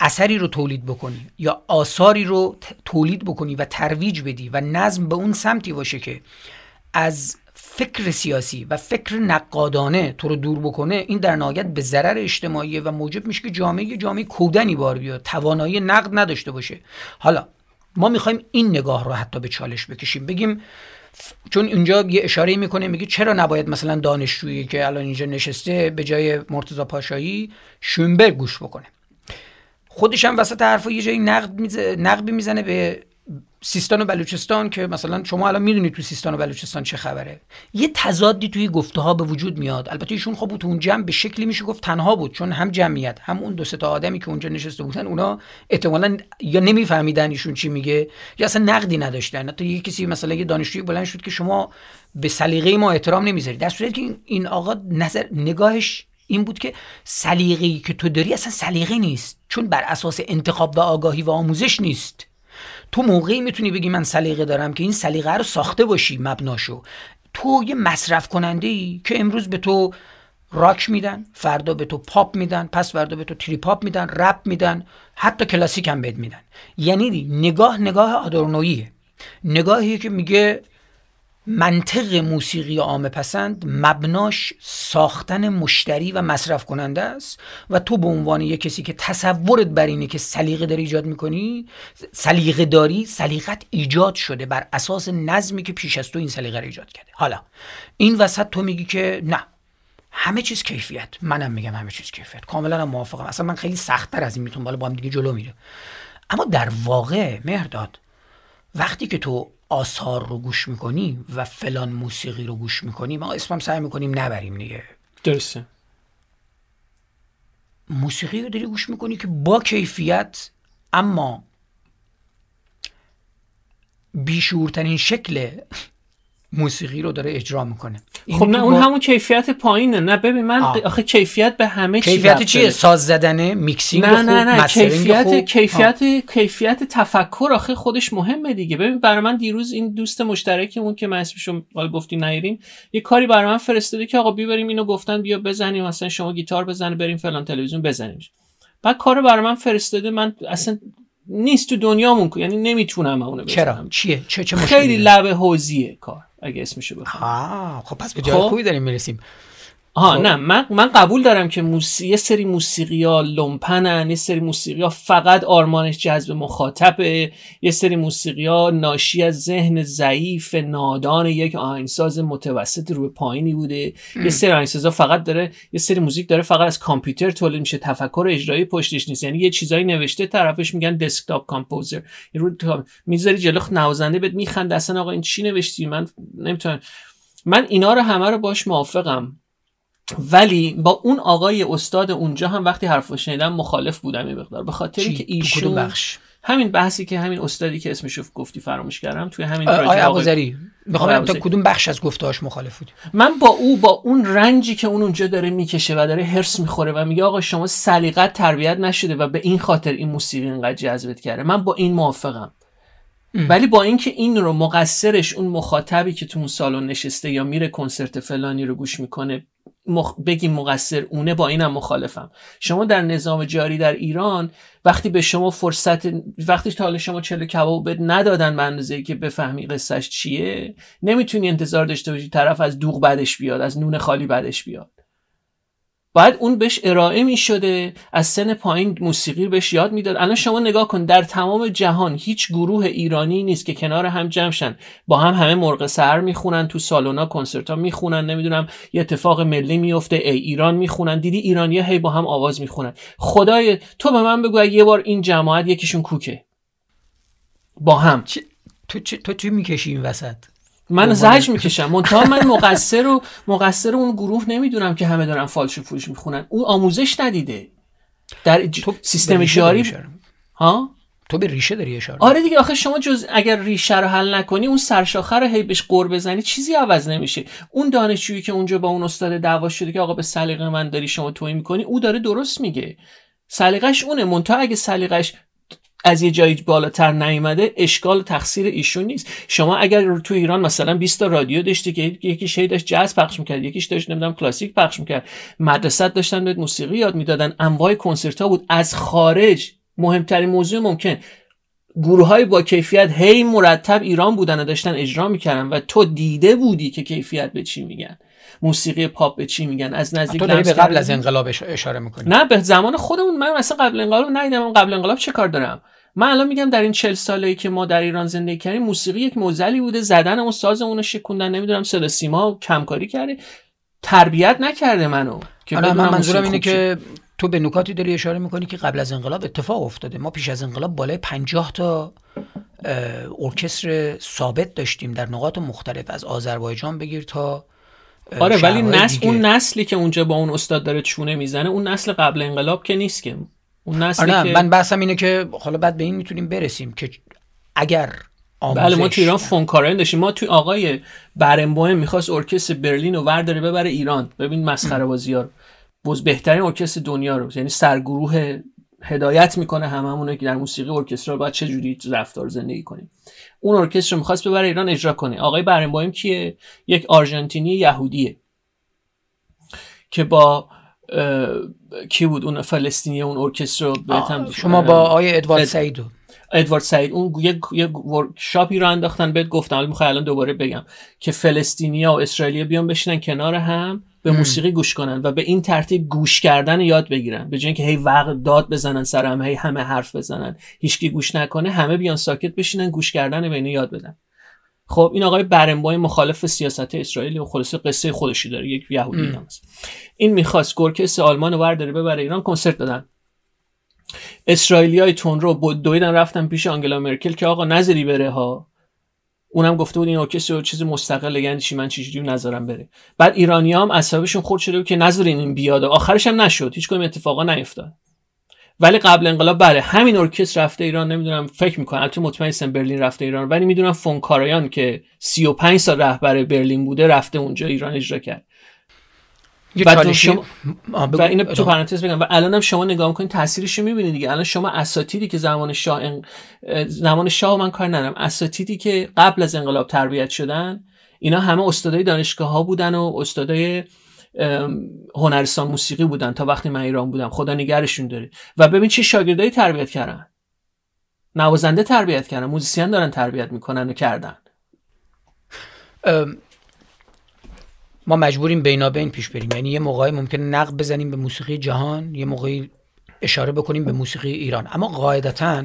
اثری رو تولید بکنی یا آثاری رو تولید بکنی و ترویج بدی و نظم به اون سمتی باشه که از فکر سیاسی و فکر نقادانه تو رو دور بکنه این در نهایت به ضرر اجتماعی و موجب میشه که جامعه جامعه کودنی بار بیاد توانایی نقد نداشته باشه. حالا ما می‌خوایم این نگاه رو حتی به چالش بکشیم. بگیم چون اینجا یه اشاره می‌کنه میگه چرا نباید مثلا دانشجویی که الان اینجا نشسته به جای مرتضی پاشایی شومبرگ گوش بکنه؟ خودش هم وسط حرفا یه جایی نقد میزه، نقبی می‌زنه به سیستان و بلوچستان که مثلا شما الان می‌دونید تو سیستان و بلوچستان چه خبره. یه تضادی توی گفته ها به وجود میاد. البته ایشون خب تو اون جمع به شکلی میشه گفت تنها بود چون هم جمعیت هم اون دو تا آدمی که اونجا نشسته بودن اونا احتمالا یا نمیفهمیدن ایشون چی میگه یا اصلا نقدی نداشتن. حتی یه کسی مثلا یه دانشجوی بلند شد که شما به سلیقه ما احترام نمی‌ذارید. در صورتی که این آقا نظر نگاهش این بود که سلیقه‌ای که تو داری اصلا سلیقه نیست چون بر اساس انتخاب و آگاهی و آموزش نیست. تو موقعی می‌تونی بگی من سلیقه دارم که این سلیقه رو ساخته باشی مبناشو. تو یه مصرف کننده ای که امروز به تو راک میدن فردا به تو پاپ میدن پس فردا به تو تری پاپ میدن رپ میدن حتی کلاسیک هم بهت میدن. یعنی نگاه نگاه آدورنویه نگاهی که میگه منطق موسیقی عام پسند مبناش ساختن مشتری و مصرف کننده است و تو به عنوان یک کسی که تصورت بر اینه که سلیقه داری ایجاد می‌کنی سلیقه داری سلیقت ایجاد شده بر اساس نظمی که پیش از تو این سلیقه رو ایجاد کرده. حالا این وسط تو میگی که نه همه چیز کیفیت. منم میگم همه چیز کیفیت. کاملا هم موافقم. اصلا من خیلی سختتر از این می‌تونم بالا با هم دیگه جلو میره اما در واقع مهرداد وقتی که تو آثار رو گوش می‌کنی و فلان موسیقی رو گوش می‌کنی ما اسمم سعی می‌کنیم نبریم دیگه. درسته. موسیقی رو داری گوش می‌کنی که با کیفیت اما بیشورترین شکل موسیقی رو داره اجرا می‌کنه. خب نه اون همون کیفیت پایینه. نه ببین من آخه کیفیت به همه چی کیفیت چیه؟ ساز زدنه mixing نه نه نه کیفیت کیفیت کیفیت تفکر آخه خودش مهمه دیگه. ببین برای من دیروز این دوست مشترکمون که من اسمشو گفتی نیریم یه کاری برای من فرستاده که آقا بیبریم اینو گفتن بیا بزنیم مثلا شما گیتار بزنه بریم فلان تلویزیون بزنیم. بعد کارو برای من فرستاده من اصلا نیست تو دنیامون یعنی نمی‌تونم اونو بزنم. چرا چیه؟ چه چه خیلی لبه حوزیه کار. اگه اسمشو بخوام خب پس به جای خب. خوبی داریم می‌رسیم آها خب. نه من من قبول دارم که موسیقی یه سری موسیقی ها لومپنن یه سری موسیقی ها فقط آرمانش جذب مخاطبه یه سری موسیقی ها ناشی از ذهن ضعیف نادان یک آهنگساز متوسط رو پایینی بوده. یه سری ها فقط داره یه سری موزیک داره فقط از کامپیوتر تولید میشه تفکر اجرایی پشتش نیست. یعنی یه چیزایی نوشته طرفش میگن دسکتاپ کامپوزر رو می‌ذاری جلو نوازنده بهت میخنده اصلا آقا این چی نوشتی؟ من نمی‌تونم. من اینا رو همه رو باش موافقم. ولی با اون آقای استاد اونجا هم وقتی حرف شنیدم مخالف بودم این مقدار. به خاطر که ایشون بخش؟ همین بحثی که همین استادی که اسمشو گفتی فراموش کردم توی همین آقای ابوذری می‌خوام تا کدوم بخش از گفتهاش مخالف بود. من با او با اون رنجی که اون اونجا داره می‌کشه و داره هرس می‌خوره و میگه آقا شما سلیقت تربیت نشده و به این خاطر این موسیقی اینقدر جذبت کرده. من با این موافقم. ولی با اینکه این رو مقصرش اون مخاطبی که تو اون سالن نشسته یا میره کنسرت فلانی رو گوش می‌کنه مخ... بگیم مقصر اونه با اینم مخالفم. شما در نظام جاری در ایران وقتی به شما فرصت وقتی تا حالا شما چلو کباب بد ندادن به اندازه که بفهمی قصهش چیه نمی‌تونی انتظار داشته باشی طرف از دوغ بدش بیاد از نون خالی بدش بیاد. باید اون بهش ارائه می شده از سن پایین موسیقی بهش یاد می‌داد. الان شما نگاه کن در تمام جهان هیچ گروه ایرانی نیست که کنار هم جمع با هم همه مرغ سهر می‌خونن تو سالونا کنسرت ها می‌خونن نمی‌دونم یه اتفاق ملی میفته ای ایران می‌خونن. دیدی ایرانی هی با هم آواز می‌خونن. خدای تو به من بگو یه بار این جماعت یکیشون کوکه. با هم. تو چی تو چی می‌کشی این وسط؟ من زج می‌کشم. منتها من مقصر و مقصر اون گروه نمی‌دونم که همه دارن فالش فروش می‌خونن. او آموزش ندیده. در سیستم جاری ها؟ تو به ریشه داری اشاره آره دیگه آخه شما جز اگر ریشه رو حل نکنی اون سرشاخه رو هی بهش قور بزنی چیزی عوض نمیشه. اون دانشجویی که اونجا با اون استاد دعوا شده که آقا به سلیقه من داری شما توهی می‌کنی او داره درست میگه. سلیقش اونه. منتها اگه سلیقش از یه جایی بالاتر نیومده اشکال تقصیر ایشون نیست. شما اگر تو ایران مثلا 20 تا رادیو داشتی که یکی شی داشت جاز پخش می‌کرد یکیش داشت نمی‌دونم کلاسیک پخش می‌کرد مدرسه داشتن به موسیقی یاد می‌دادن انواع کنسرت ها بود از خارج مهمترین موضوع ممکن. گروه های با کیفیت هی مرتب ایران بودن و داشتن اجرا می‌کردن و تو دیده بودی که کیفیت به چی میگن. موسیقی پاپ به چی میگن. از نزدیک تو داری به قبل از انقلاب اشاره می‌کنی. نه به زمان خودمون. من مثلا قبل انقلاب ندیدم قبل انقلاب چه کار دارم؟ من الان میگم در این چل ساله که ما در ایران زندگی کردیم موسیقی یک موزلی بوده. زدن اون ساز اونو شکوندن نمی‌دونم صدا سیما کمکاری کرده تربیت نکرده منو که من منظورم اینه که تو به نکاتی داری اشاره می‌کنی که قبل از انقلاب اتفاق افتاده. ما پیش از انقلاب بالای 50 تا ارکستر ثابت داشتیم در نقاط مختلف. از آذربایجان بگیر تا آره ولی نسل اون نسلی که اونجا با اون استاد داره چونه می‌زنه اون نسل قبل انقلاب که نیست که. اون نسلی آره من بحثم اینه که حالا بعد به این می‌تونیم برسیم که اگر بله ما تو ایران فونکارن داشتیم. ما تو آقای برنبوهم می‌خواست ارکستر برلین رو ورداره ببره ایران. ببین مسخره بازی ها بز بهترین ارکستر دنیا رو. یعنی سرگروه هدایت می‌کنه هممونه که در موسیقی ارکسترال باید چه جوری رفتار زندگی کنیم. اون ارکستر رو می‌خواست ببره ایران اجرا کنه. آقای برنبوهم کیه؟ یک آرژانتینی یهودیه که با کی بود اون فلسطینی اون ارکستر رو شما با آقای ادوارد سعیدو ادوارد سعید. اون یه یه ورکشاپی رو انداختن بهت گفتم. حالا می‌خوام الان دوباره بگم. که فلسطینیا و اسرائیلیا بیان بشینن کنار هم به موسیقی گوش کنن و به این ترتیب گوش کردن یاد بگیرن. به جای اینکه هی وقت داد بزنن سر هم هی همه حرف بزنن هیچکی گوش نکنه همه بیان ساکت بشینن گوش کردن به یاد بدن. خب این آقای برنبای مخالف سیاست اسرائیل و خلاصه قصه خودشی داره یک یهودی هست این می‌خواست گورکس آلمان رو برداره ببره ایران کنسرت دادن. اسرائیلی تون رو دویدن رفتن پیش آنگلا مرکل که آقا نظری بره ها. اونم گفته بود این ارکستر چیز مستقل یعنی چی من چجوری نظرم بره. بعد ایرانی هم خورد شده بود که نظر این بیاد. آخرش هم نشد هیچ کدوم اتفاقا نیفتاد. ولی قبل انقلاب بله همین ارکستر رفته ایران نمی‌دونم فکر می‌کنم البته مطمئن برلین رفته ایران ولی می‌دونم فونکارایان که 35 سال رهبر برلین بوده رفته اونجا ایران اجرا کرد. و, شما... و اینو تو پرانتز بگم. و الان هم شما نگاه می‌کنید تاثیرش رو می‌بینید دیگه. الان شما اساتیدی که زمان شاه زمان شاه من کار ندارم. اساتیدی که قبل از انقلاب تربیت شدن اینا همه استادای دانشگاه ها بودن و استادای هنرستان موسیقی بودن تا وقتی من ایران بودم. خدا نگرشون داره. و ببین چه شاگردایی تربیت کردن. نوازنده تربیت کردن. موزیسین دارن تربیت می‌کنن و کردن. ما مجبوریم بینابین پیش بریم. یعنی یه موقعی ممکنه نقد بزنیم به موسیقی جهان یه موقعی اشاره بکنیم به موسیقی ایران. اما قاعدتا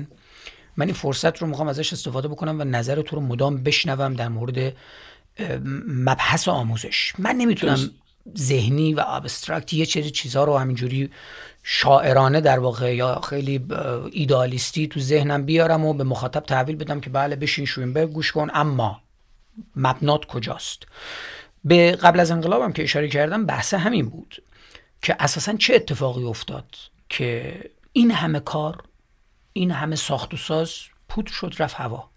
من این فرصت رو می‌خوام ازش استفاده بکنم و نظر تو رو مدام بشنوم در مورد مبحث آموزش. من نمی‌تونم ذهنی و ابسترکت یه چیزی چیزها رو همینجوری شاعرانه در واقع یا خیلی ایدالیستی تو ذهنم بیارم و به مخاطب تحویل بدم که بله بشین شوینبرگ گوش کن. اما مبنات کجاست؟ به قبل از انقلابم که اشاره کردم بحث همین بود که اساسا چه اتفاقی افتاد که این همه کار این همه ساخت و ساز پودر شد رفت هوا.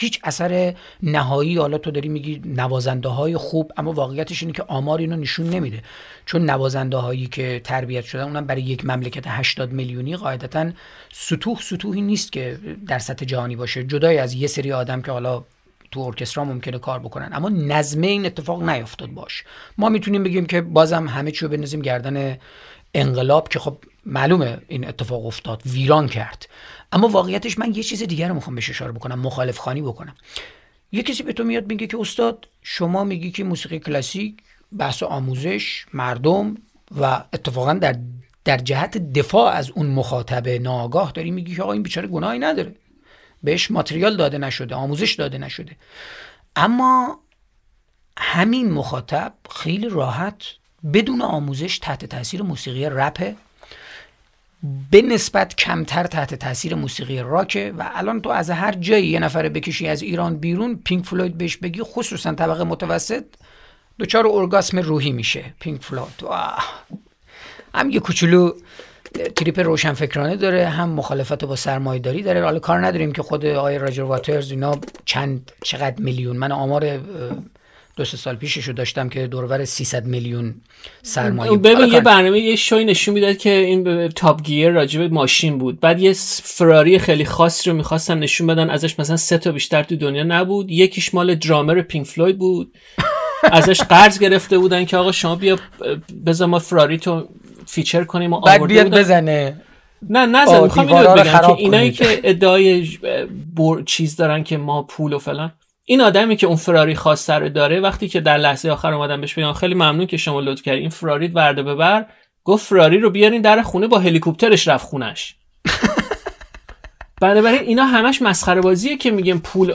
هیچ اثر نهایی حالا تو داری میگی نوازنده های خوب اما واقعیتش اینه که آمار اینو نشون نمیده. چون نوازنده هایی که تربیت شدن اونم برای یک مملکت 80 میلیونی قاعدتا سطوح سطوحی نیست که در سطح جهانی باشه. جدای از یه سری آدم که حالا تو ارکسترا ممکنه کار بکنن. اما نظمه این اتفاق نیفتاد باش. ما می‌تونیم بگیم که بازم همه چی رو بنزیم گردن انقلاب که خب معلومه این اتفاق افتاد ویران کرد. اما واقعیتش من یه چیز دیگر رو می‌خوام بهش اشاره بکنم مخالف خانی بکنم. یه کسی به تو میاد میگه که استاد شما میگی که موسیقی کلاسیک بحث آموزش مردم و اتفاقا در در جهت دفاع از اون مخاطب ناآگاه داری میگی که آقا این بیچاره گناهی نداره. بهش ماتریال داده نشده آموزش داده نشده. اما همین مخاطب خیلی راحت بدون آموزش تحت تاثیر موسیقی رپه به نسبت کمتر تحت تاثیر موسیقی راکه و الان تو از هر جایی یه نفر بکشی از ایران بیرون پینک فلوید بهش بگی خصوصا طبقه متوسط دچار ارگاسم روحی میشه. پینک فلوید. هم یه کوچولو تریپ روشنفکرانه داره هم مخالفت با سرمایه‌داری داره. حالا کار نداریم که خود آقای راجر واترز اینا چند چقدر میلیون. من آمار دو سه سال پیشش رو داشتم که دور و ور 300 میلیون سرمایه ببین یه برنامه یه شوی نشون می‌داد که این Top Gear راجب ماشین بود. بعد یه فراری خیلی خاصی رو می‌خواستن نشون بدن ازش مثلا سه تا بیشتر تو دنیا نبود. یکیش مال درامر پینک فلوید بود. ازش قرض گرفته بودن که آقا شما بیا بذار ما فراری تو feature کنیم و بعد بیاد بزنه. نه نه می‌خوام اینو بگم که اینایی که ادعای چیز دارن که ما پول و فلان. این آدمی که اون فراری خاص رو داره وقتی که در لحظه آخر اومدن بهش بگن خیلی ممنون که شما لطف کردین این فراری وردار ببر گفت فراری رو بیارین در خونه با هلیکوپترش رفت خونش. بنابراین اینا همش مسخره بازیه که میگن پول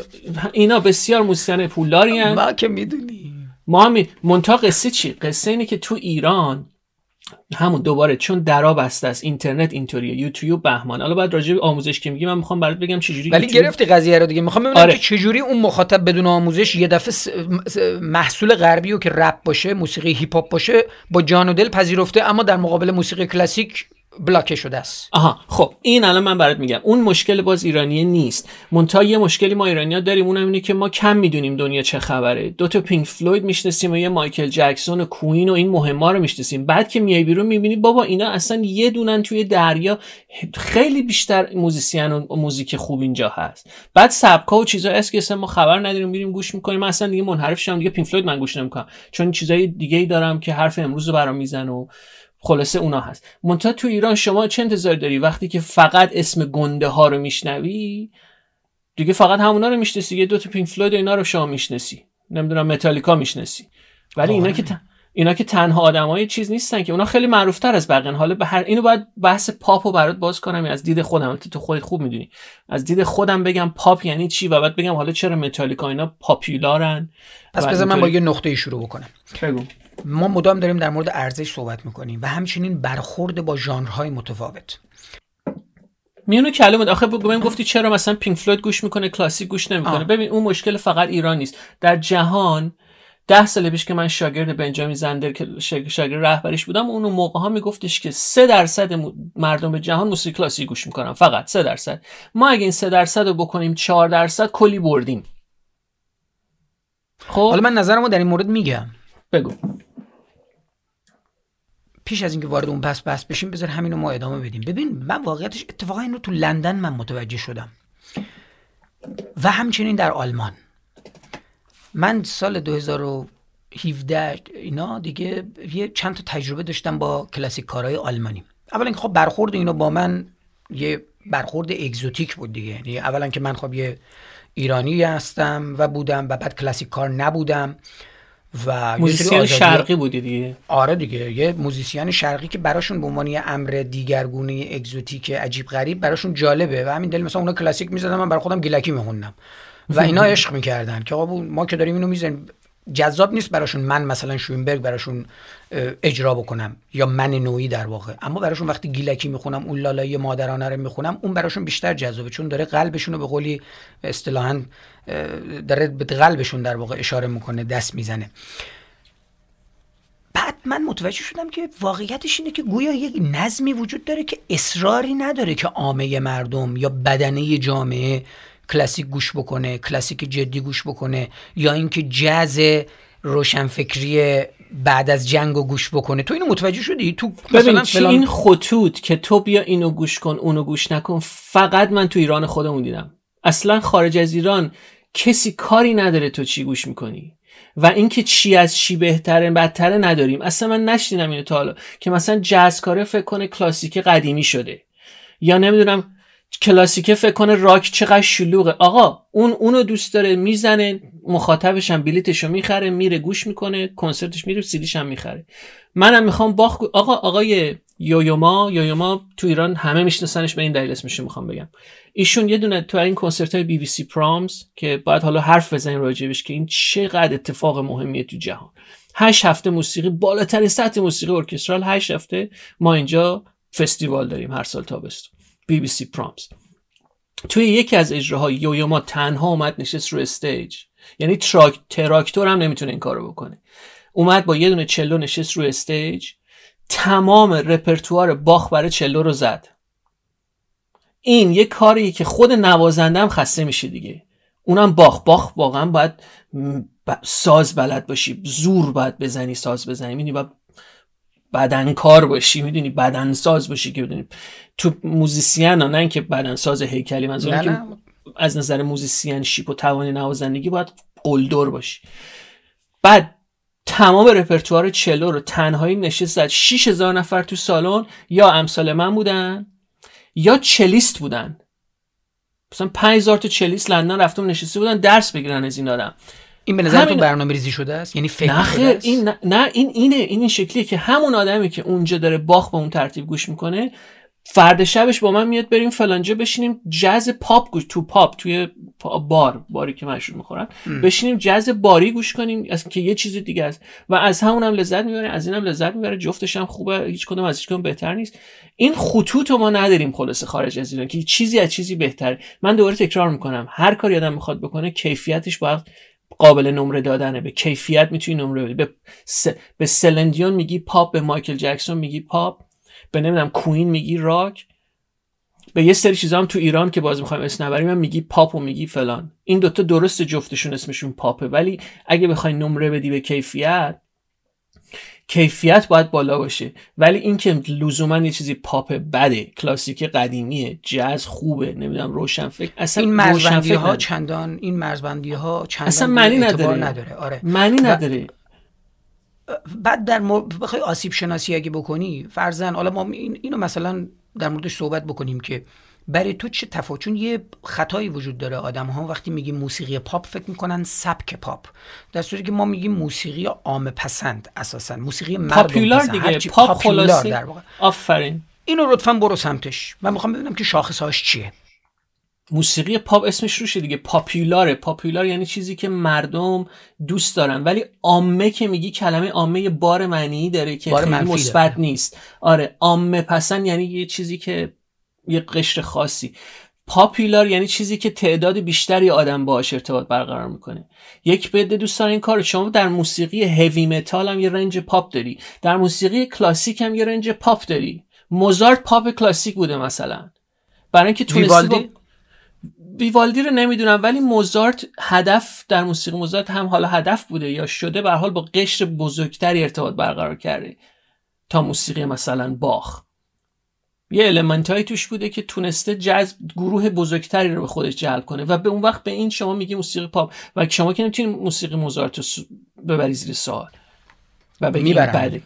اینا بسیار موزیسین پولداری ما که می‌دونی ما هم منتها قصه چی؟ قصه اینه که تو ایران همون دوباره چون درا بسته است. اینترنت اینطوریه. یوتیوب بهمان. حالا بعد راجع به آموزش که میگی من می‌خوام برات بگم چجوری ولی یوتیوب... گرفتی قضیه رو دیگه. می‌خوام ببینم آره. که چجوری اون مخاطب بدون آموزش یه دفعه محصول غربی و که رپ باشه موسیقی هیپ هاپ باشه با جان و دل پذیرفته اما در مقابل موسیقی کلاسیک بلوکه شده است. آها خب این الان من برات میگم. اون مشکل باز ایرانیه نیست. منتها یه مشکلی ما ایرانیا داریم اونم اینه که ما کم می‌دونیم دنیا چه خبره. دو تا پینک فلوید می‌شناسیم و یه مایکل جکسون و Queen و این مهما رو می‌شناسیم. بعد که میای بیرون می‌بینی بابا اینا اصلا یه دونن توی دریا. خیلی بیشتر موزیسین و موزیک خوب اینجا هست. بعد سبکا و چیزا است که ما خبر نداریم میریم گوش می‌کنیم. اصلا دیگه منحرف شدم دیگه پینک فلوید من گوش نمی‌کنم. چون چیزای دیگه ای دارم که حرف امروز رو برام می‌زنه و خلاصه اونا هست. منتها تو ایران شما چه انتظار داری؟ وقتی که فقط اسم گنده ها رو میشنوی دیگه فقط همونا رو می‌شناسی یه دو تا پینک فلوید اینا رو شما می‌شناسی. نمی‌دونم متالیکا می‌شناسی. ولی اینا که اینا که تنها آدمای چیز نیستن که اونا خیلی معروف تر از بقیه. حالا به هر اینو باید بحث پاپ رو برات باز کنم از دید خودم. تو خودت خوب می‌دونی. از دید خودم بگم پاپ یعنی چی؟ و بعد بگم حالا چرا متالیکا اینا پاپولارن پس بذار من با یه نقطه شروع بکنم. بگو. ما مدام داریم در مورد ارزش صحبت می‌کنیم و همچنین برخورد با ژانرهای متفاوت. میونو کلمه آخه بگم گفتی چرا مثلا پینک فلوید گوش می‌کنه کلاسیک گوش نمی‌کنه. ببین اون مشکل فقط ایران نیست. در جهان ده سال پیش که من شاگرد بنجامین زندر که شاگرد رهبریش بودم اون موقع ها میگفتش که سه درصد مردم به جهان موسیقی کلاسیک گوش می‌کنن. فقط سه درصد. ما اگه این سه درصد رو بکنیم چهار درصد کلی بردیم. خب؟ حالا من نظرمو در این مورد میگم. بگو. پیش از اینکه وارد اون پس بحث بشیم بذار همین رو ما ادامه بدیم. ببین من واقعیتش اتفاقا این رو تو لندن من متوجه شدم. و همچنین در آلمان. من سال 2017 اینا دیگه یه چند تا تجربه داشتم با کلاسیک کارهای آلمانی. اولا که خب برخورد اینا با من یه برخورد اگزوتیک بود دیگه. یعنی اولا که من خب یه ایرانی هستم و بودم و بعد کلاسیک کار نبودم. و موزیسین شرقی بودی دیگه. آره دیگه یه موزیسین شرقی که براشون به عنوان یه امر دیگرگونه اگزوتیک عجیب غریب براشون جالبه. و همین دلیل مثلا اونا کلاسیک می‌زدن من برای خودم گیلکی میخوندم. و اینا عشق می‌کردن که آقا ما که داریم اینو می‌زنیم. جذاب نیست براشون من مثلا شوینبرگ براشون اجرا بکنم یا من نوعی در واقع. اما براشون وقتی گیلکی می‌خونم اون لالایی مادرانه رو می‌خونم اون براشون بیشتر جذابه چون داره قلبشون رو به قولی اصطلاحا داره به قلبشون در واقع اشاره می‌کنه دست می‌زنه. بعد من متوجه شدم که واقعیتش اینه که گویا یک نظمی وجود داره که اصراری نداره که عامه مردم یا بدنه جامعه کلاسیک گوش بکنه کلاسیک جدی گوش بکنه یا اینکه جز روشنفکری بعد از جنگ و گوش بکنه. تو اینو متوجه شدی؟ تو ببین فلان... این خطوط که تو بیا اینو گوش کن اونو گوش نکن فقط من تو ایران خودمون دیدم. اصلا خارج از ایران کسی کاری نداره تو چی گوش می‌کنی. و اینکه چی از چی بهتره بدتره نداریم. اصلا من نشنیدم اینو تا حالا. که مثلا جاز کاره فکر کنه کلاسیک قدیمی شده. یا نمی‌دونم کلاسیکه فکر کنه راک چقدر شلوغه. آقا اون اونو دوست داره می‌زنه مخاطبش هم بلیتشو می‌خره میره گوش می‌کنه کنسرتش میره سیدیش هم می‌خره. منم می‌خوام باخ آقا آقای یویوما یویوما تو ایران همه میشناسنش به این دلیل اسمش می‌خوام بگم. ایشون یه دونه تو این کنسرت های بی بی سی پرامز که باید حالا حرف بزنیم راجبش که این چقدر اتفاق مهمیه تو جهان. هشت هفته موسیقی بالاترین سطح موسیقی ارکسترال هشت هفته ما اینجا فستیوال داریم هر سال تابستون. BBC Proms توی یکی از اجراهای یویوما تنها اومد نشست رو stage. یعنی تراک تراکتور هم نمی‌تونه این کارو بکنه. اومد با یه دونه cello نشست رو stage. تمام رپرتوار باخ برای cello رو زد. این یه کاریه که خود نوازنده هم خسته میشه دیگه. اونم باخ باخ واقعا باید ساز بلد باشی. زور باید بزنی ساز بزنی. می‌دونی؟ باید بدن کار باشی می‌دونی بدن ساز باشی که بدونی. تو موزیسین ها نه اینکه بدن ساز هیکلی منظورم که از نظر موزیسین shape و توان نوازندگی باید قلدر باشی. بعد تمام رپرتوار cello رو تنهایی نشست زد 6000 نفر تو سالن یا امثال من بودن یا cellist بودن. مثلا 5000 تا cellist لندن رفتم نشسته بودن درس بگیرن از این آدم. این به نظر تو برنامه ریزی شده است؟ یعنی فکر شده است؟ این نه, این اینه این این شکلیه که همون آدمی که اونجا داره باخ به اون ترتیب گوش می‌کنه فرد شبش با من میاد بریم فلانجا بشینیم jazz پاپ گوش تو pub توی بار باری که مشروب می‌خورن بشینیم jazz باری گوش کنیم از که یه چیز دیگه است. و از همون هم لذت می‌بره از اینم لذت می‌بره جفتش هم خوبه هیچ کدوم از هیچ کدوم بهتر نیست. این خطوط ما نداریم خلاص خارج از ایران که چیزی از چیزی بهتره. من دوباره تکرار می‌کنم هر کاری آدم می‌خواد بکنه کیفیتش باید قابل نمره دادنه. به کیفیت می‌تونی نمره بدی. به, س... به سلن دیون میگی پاپ به مایکل جکسون میگی پاپ. به نمی‌دونم Queen میگی راک. به یه سری چیزا هم تو ایران که باز می‌خوایم اسم نبریم هم میگی پاپ و میگی فلان. این دوتا درست جفتشون اسمشون پاپه. ولی اگه بخوای نمره بدی به کیفیت کیفیت باید بالا باشه. ولی این که لزوما یه چیزی پاپ بده کلاسیک قدیمیه جاز خوبه نمی‌دونم روشن فکر. اصلا این مرزبندی ها چندان این مرزبندی ها چندان اصلا معنی نداره. نداره. آره. معنی نداره. بعد در مور... بخوای آسیب شناسی اگه بکنی فرزن حالا ما این... اینو مثلا در موردش صحبت بکنیم که برای تو چه تفاوت؟ چون یه خطایی وجود داره آدم ها وقتی میگیم موسیقی پاپ فکر می‌کنن سبک پاپ. در صورتی که ما میگیم موسیقی عام پسند اساسا. موسیقی مردم پاپولار دیگه. پاپ خلاصی در واقع. آفرین. اینو لطفا برو سمتش. من می‌خوام ببینم که شاخصهاش چیه. موسیقی پاپ اسمش روشه دیگه. popular ه popular یعنی چیزی که مردم دوست دارن. ولی عامه که میگی کلمه عامه بار معنی داره که خیلی مثبت نیست. آره عامه پسند یعنی یه چیزی که یه قشر خاصی. popular یعنی چیزی که تعداد بیشتری آدم باهاش ارتباط برقرار می‌کنه. یک بده دوست این کار شما در موسیقی هوی متال هم یه range پاپ داری. در موسیقی کلاسیک هم یه range پاپ داری. موزارت پاپ کلاسیک بوده مثلا. برای اینکه تونستی ویوالدی رو نمی‌دونم ولی موزارت هدف در موسیقی موزارت هم حالا هدف بوده یا شده به حال با قشر بزرگتری ارتباط برقرار کرده. تا موسیقی مثلا باخ یه element توش بوده که تونسته جذب گروه بزرگتری رو به خودش جلب کنه و به اون وقت به این شما میگی موسیقی پاپ و شما که نمی‌تونید موسیقی موزارت رو ببری زیر سوال و بگی بده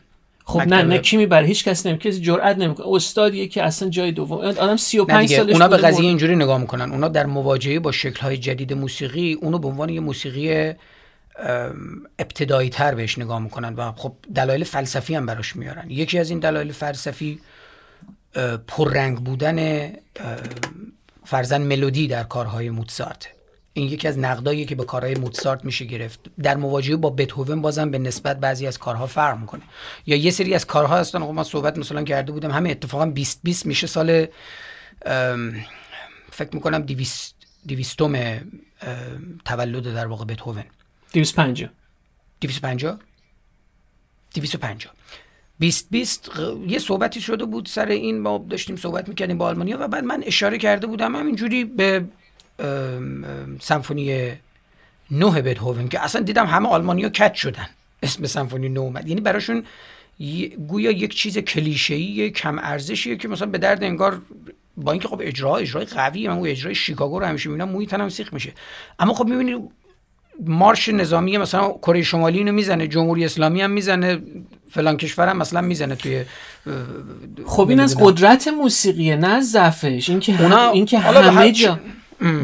خب نه نه کی می‌بره؟ هیچ کس نمی کسی جرئت نمی‌کنه استادیه که اصلا جای دوم آدم 35 سالش اونا به قضیه اینجوری نگاه می‌کنن. اونا در مواجهه با شکل های جدید موسیقی اونو به عنوان یه موسیقی ابتدایی تر بهش نگاه می‌کنن و خب دلایل فلسفی هم براش میارن. یکی از این دلایل فلسفی پررنگ بودن فرزن ملودی در کارهای موتسارت. این یکی از نقدایی که به کارهای موتسارت میشه گرفت. در مواجهه با بتهوون بازم به نسبت بعضی از کارها فرق می‌کنه. یا یه سری از کارها هستن. خب ما صحبت مثلا کرده بودم همه اتفاقا 20 20 میشه سال فکر می‌کنم 200 دویستم تولد در واقع بتهوون. 250 250 250 20 20 یه صحبتی شده بود سر این ما داشتیم صحبت می‌کردیم با آلمانیا و بعد من اشاره کرده بودم همینجوری به سمفونی نه بتهوون که اصلا دیدم همه آلمانیا کت شدن. اسم سمفونی نه اومد. یعنی براشون گویا یک چیز کلیشه‌ای کم ارزشیه که مثلا به درد انگار با اینکه خب اجرا اجرای قوی من اجرای شیکاگو رو همیشه می‌بینم موی تنم سیخ میشه. اما خب می‌بینی مارش نظامی مثلا کره شمالی اینو می‌زنه جمهوری اسلامی هم می‌زنه فلان کشور هم مثلا می‌زنه توی خب این از قدرت موسیقیه نه از ضعفش. اینکه اونا اینکه همه جا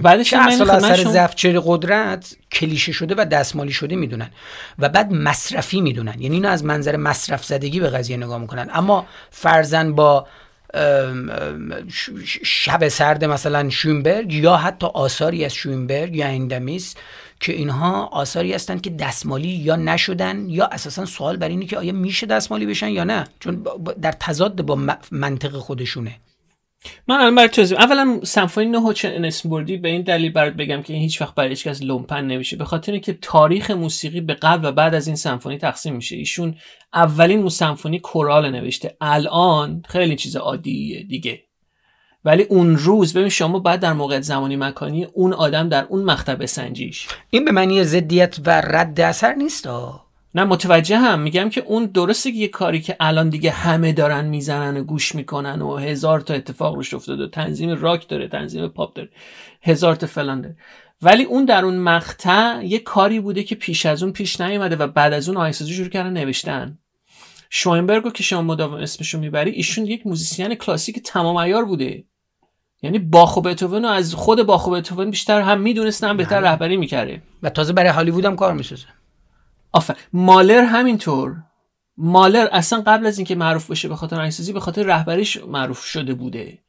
بعدش چه اصلا اثر ضعف چه قدرت کلیشه شده و دستمالی شده می‌دونن و بعد مصرفی می‌دونن. یعنی اینو از منظر مصرف زدگی به قضیه نگاه می‌کنن. اما فرزن با شب سرد مثلا شوینبرگ یا حتی آثاری از شوینبرگ یا ایندمیس که اینها آثاری هستند که دستمالی یا نشدن یا اساسا سوال بر اینه که آیا میشه دستمالی بشن یا نه؟ چون در تضاد با منطق خودشونه. من الان برای توضیح اولا سمفونی نه چه اسم بردی به این دلیل برات بگم که این هیچ وقت برای هیچ کس لومپن نمیشه. به خاطر اینکه تاریخ موسیقی به قبل و بعد از این سمفونی تقسیم میشه. ایشون اولین سمفونی کورال نوشته. الان خیلی چیز عادیه دیگه. ولی اون روز ببین شما بعد در موقع زمانی مکانی اون آدم در اون مقطع بسنجیش این به معنی ضدیت و رد اثر نیست؟ نه متوجه هم میگم که اون درسته که یه کاری که الان دیگه همه دارن می‌زنن و گوش می‌کنن و هزار تا اتفاق روش افتاده و تنظیم راک داره تنظیم پاپ داره هزار تا فلان داره. ولی اون در اون مقطع یه کاری بوده که پیش از اون پیش نیومده و بعد از اون آهسته‌آهسته شروع کردن نوشتن. شوینبرگ که شما مدام اسمشو می‌بری ایشون یک موزیسین کلاسیک تمام عیار بوده. یعنی باخ و بتوون از خود باخ و بتوون بیشتر هم می‌دونستن هم بهتر بله. رهبری می‌کرده و تازه برای هالیوود هم کار می‌سازه. آفر مالر همینطور. مالر اصلا قبل از اینکه معروف بشه به خاطر آهنگسازی به خاطر رهبریش معروف شده بوده.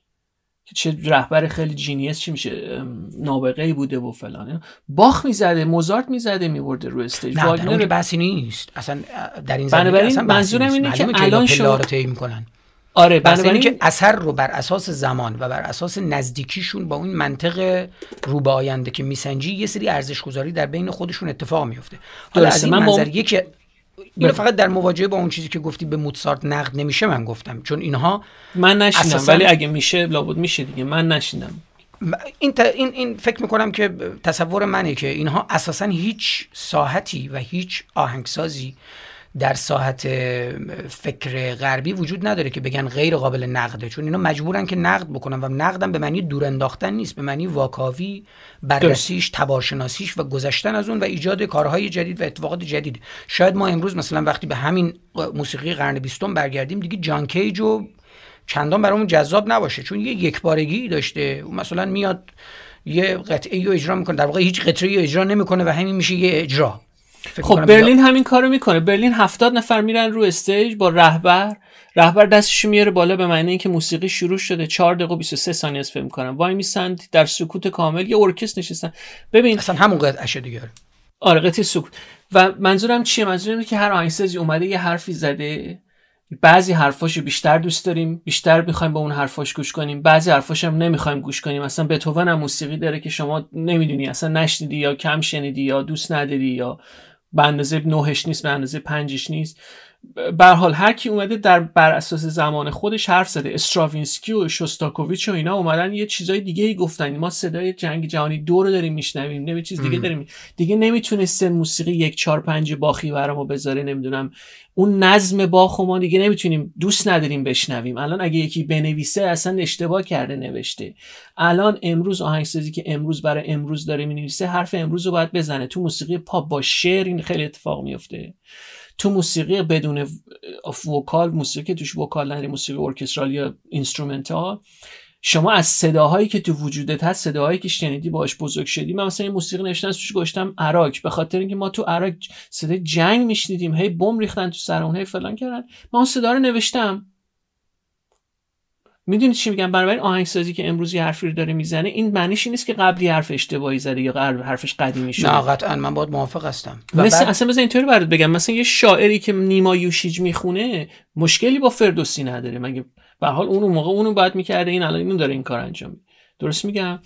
که چه رهبر خیلی جینیس چی میشه نابغه ای بوده و فلان. باخ می‌زده موزارت می‌زده میورده رو استیج اون بحثی نیست. اصلا در این زمینه منظورم اینه که الان شما می‌کنن. آره بنابراین که اثر رو بر اساس زمان و بر اساس نزدیکیشون با اون منطق رو به آینده که میسنجی یه سری ارزش گذاری در بین خودشون اتفاق میفته. حالا از این منظر با... اینو فقط در مواجهه با اون چیزی که گفتی به موتسارت نقد نمیشه من گفتم چون اینها من نشیدم اساساً... ولی اگه میشه لابد میشه دیگه. من نشیدم. این, این, این فکر می‌کنم که تصور منه که اینها اساسا هیچ ساحتی و هیچ آهنگسازی در ساحت فکر غربی وجود نداره که بگن غیر قابل نقده. چون اینا مجبورن که نقد بکنن و نقدم به معنی دور انداختن نیست به معنی واکاوی بررسیش تبارشناسیش و گذشتن از اون و ایجاد کارهای جدید و اتفاقات جدید. شاید ما امروز مثلا وقتی به همین موسیقی قرن بیستم برگردیم دیگه جان کیج و چندان برامون جذاب نباشه. چون یه یکبارگی داشته. مثلا میاد یه قطعه رو اجرا می‌کنه. در واقع هیچ قطعه رو اجرا نمی‌کنه و همین میشه یه اجرا. خب برلین همین کارو می‌کنه. برلین هفتاد نفر میرن رو استیج با رهبر. رهبر دستش میاره بالا به معنی اینکه موسیقی شروع شده. 4 دقیقه و 23 ثانیه از فیلم کنن وای میسند در سکوت کامل. یه ارکستر نشستن. ببین اصلا همون قطعه دیگه. آره قطعه سکوت. و منظورم چیه؟ منظورم که هر آهنگسازی اومده یه حرفی زده. بعضی حرفاشو بیشتر دوست داریم. بیشتر می‌خوایم با اون حرفاش گوش کنیم. بعضی حرفاش هم نمی‌خوایم گوش کنیم. اصلا بتوون هم موسیقی داره که شما نمی‌دونی. اصلا نشنیدی یا کم شنیدی یا دوست نداری یا به اندازه نهش نیست به اندازه پنجش نیست. به حال هر کی اومده در بر اساس زمان خودش حرف زده. استراوینسکی و شوستاکوویچ و اینا اومدن یه چیزای دیگه ای گفتن. ما صدای جنگ جهانی دو رو داریم میشنویم نمی چیز دیگه داریم. دیگه نمی‌تونسته موسیقی یک چهار پنج باخی برامو بذاره نمی‌دونم. اون نظم باخ ما دیگه نمی‌تونیم دوست نداریم بشنویم. الان اگه یکی بنویسه اصلا اشتباه کرده نوشته. الان امروز آهنگسازی که امروز برای امروز داره می‌نویسه حرف امروز رو باید بزنه. تو موسیقی پاپ با شعر این خیلی اتفاق میفته تو موسیقی بدون vocal موسیقی توش vocal نداری موسیقی orchestral یا instrumental شما از صداهایی که تو وجودت هست صداهایی که شنیدی باش بزرگ شدی. من مثلا این موسیقی نوشتن توش گشتم عراق به خاطر اینکه ما تو عراق صدای جنگ میشنیدیم هی بم ریختن تو سرمون هی فلان کردن. من اون صدا رو نوشتم. می‌دونی چی میگم؟ برای آهنگسازی که امروز یه حرفی رو داره می‌زنه این معنیش نیست که قبلی حرف اشتباهی زده یا حرفش قدیمی شده. نه قطعا. من باید موافق هستم. مثل بعد... اصلا مثلا اینطوری برات بگم. مثلا یه شاعری که نیما یوشیج می‌خونه مشکلی با فردوسی نداره. مگه به حال اون موقع اونو باید می‌کرده این الان اینو داره این کار انجام میده. درست میگم؟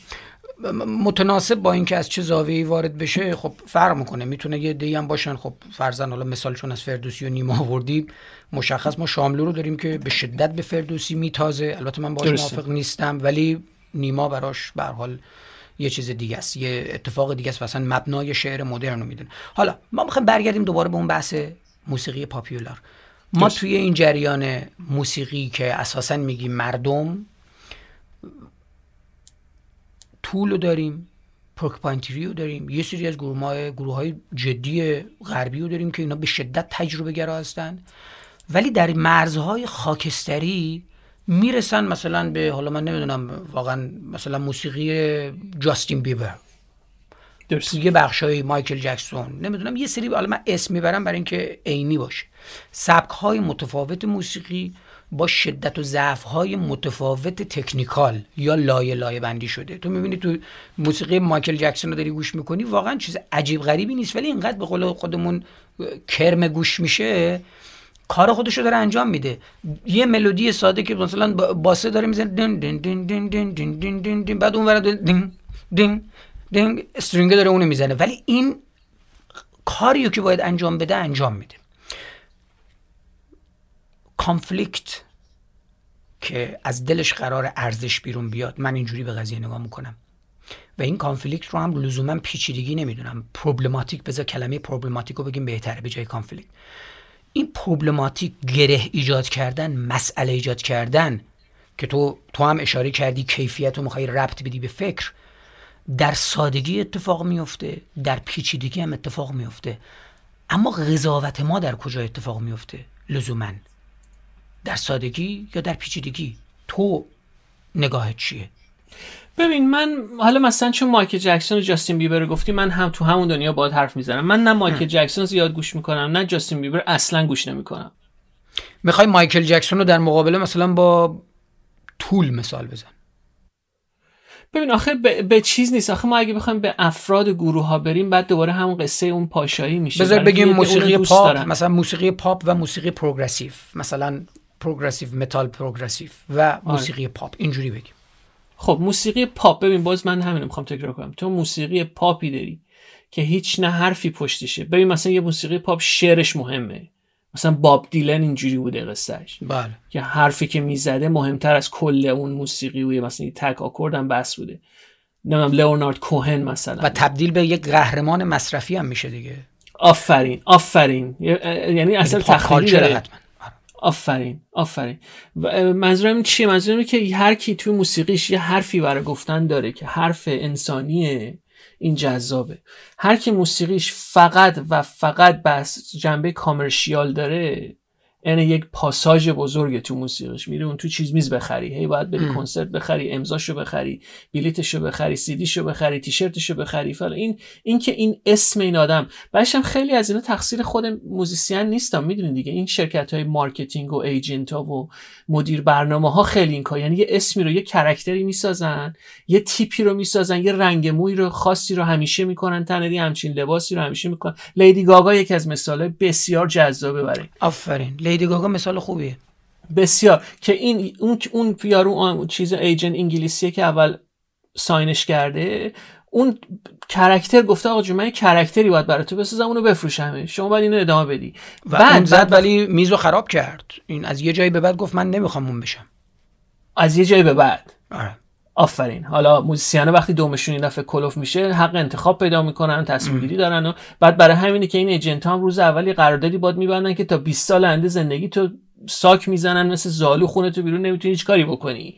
متناسب با اینکه از چه زاویه‌ای وارد بشه خب فرق می‌کنه. می‌تونه یه دی هم باشن. خب فرزن حالا مثال چون از فردوسی و نیما آوردیم مشخص ما شاملو رو داریم که به شدت به فردوسی میتازه. البته من باش موافق نیستم ولی نیما براش به حال یه چیز دیگه است. یه اتفاق دیگه است. مثلا مبنای شعر مدرن رو می‌دونه. حالا ما می‌خوایم برگردیم دوباره به اون بحث موسیقی پاپیولار. ما توی این جریان موسیقی که اساسا میگیم مردم طول رو داریم پروکپانتری رو داریم یه سری از گروه های, گروه های جدی غربی رو داریم که اینا به شدت تجربه گرا هستن. ولی در مرزهای خاکستری می‌رسن مثلا به حالا من نمی‌دونم واقعا مثلا موسیقی جاستین بیبر. درست یه های مایکل جکسون. نمی‌دونم یه سری حالا من اسم می‌برم برای اینکه عینی باشه. سبک های متفاوت موسیقی با شدت و ضعف های متفاوت تکنیکال یا لایه لایه بندی شده تو می‌بینی تو موسیقی مایکل جکسون رو داری گوش می‌کنی واقعا چیز عجیب غریبی نیست ولی اینقدر به قول خودمون کرم گوش میشه کار خودش رو داره انجام میده یه ملودی ساده که مثلا باسه داره می‌زنه دین دین دین دین دین دین دین دین دین بعد اون ور دین دین دین استرینگ داره اونو می‌زنه ولی این کاریو که باید انجام بده انجام میده کانفلیکت که از دلش قرار ارزش بیرون بیاد من اینجوری به قضیه نگاه می‌کنم. و این conflict رو هم لزوما پیچیدگی نمی‌دونم. problematic بذار کلمه problematic رو بگیم بهتره به جای conflict. این problematic گره ایجاد کردن مسئله ایجاد کردن که تو تو هم اشاره کردی کیفیت رو می‌خوای ربط بدی به فکر در سادگی اتفاق میفته در پیچیدگی هم اتفاق میفته اما قضاوت ما در کجا اتفاق میفته لزوما. در سادگی یا در پیچیدگی؟ تو نگاهت چیه؟ ببین من حالا مثلا چون مایکل جکسون و جاستین بیبر گفتی من هم تو همون دنیا باید حرف می‌زنم. من نه مایکل جکسون زیاد گوش می‌کنم نه جاستین بیبر اصلا گوش نمی‌کنم. می‌خوای مایکل جکسون رو در مقابله مثلا با طول مثال بزن. ببین آخه به, چیز نیست. آخه ما اگه بخوایم به افراد گروه ها بریم بعد دوباره همون قصه اون پاشایی میشه. بذار بگیم موسیقی پاپ مثلا موسیقی پاپ و موسیقی progressive مثلا progressive metal progressive و آره. موسیقی پاپ. اینجوری بگیم. خب موسیقی پاپ. ببین باز من همین می‌خوام تکرار کنم. تو موسیقی پاپی داری که هیچ نه حرفی پشتشه ببین مثلا یه موسیقی پاپ شعرش مهمه. مثلا باب دیلن اینجوری بوده قصهش بله. که حرفی که می‌زده مهمتر از کل اون موسیقی و مثلا یه تک آکورد هم بس بوده. نمی‌دونم لئونارد کوهن مثلا. و تبدیل به یک قهرمان مصرفی هم میشه دیگه. آفرین آفرین. یعنی اصلا تخیلی داره. حتما. آفرین آفرین. منظورم چیه؟ منظورم که هر کی توی موسیقیش یه حرفی برای گفتن داره که حرف انسانیه این جذابه. هر کی موسیقیش فقط و فقط بس جنبه commercial داره یعنی یک پاساژ بزرگ تو موسیقیش. میره اون تو چیز میز بخری. هی باید بری کنسرت بخری امضاشو بخری بلیتشو بخری سیدیشو بخری تیشرتشو بخری. فلا این این که این اسم این آدم. بعدش خیلی از اینا تقصیر خود موزیسین نیستم می‌دونید دیگه این شرکت های marketing و agent ها و مدیر برنامه ها خیلی این کار یعنی یه اسمی رو یه character ی می‌سازن یه تیپی رو می‌سازن یه رنگ موی رو خاصی رو همیشه می‌کنن تنری همچین لباسی رو همیشه می‌کنن. لیدی گاگا یکی از مثال بسیار جذابه برای آفرین. لیدی گاگا مثال خوبیه. بسیار. که این اون اون یارو اون چیز agent انگلیسیه که اول sign ش کرده اون character گفته آقا جو من یه character ی باید برای تو بسازم اونو بفروشمه شما باید اینو ادامه بدی. و بعد اون زد ولی میزو خراب کرد. این از یه جایی به بعد گفت من نمی‌خوام اون بشم. از یه جایی به بعد. آره. آفرین. حالا موزیسین وقتی دومشون این دفعه کلوف میشه حق انتخاب پیدا می‌کنن تصمیم گیری دارن و بعد برای همینه که این ایجنت هم روز اولی قراردادی باد میبندن که تا 20 سال آینده زندگی تو ساک می‌زنن مثل زالو خونه تو بیرون نمی‌تونی هیچ کاری بکنی.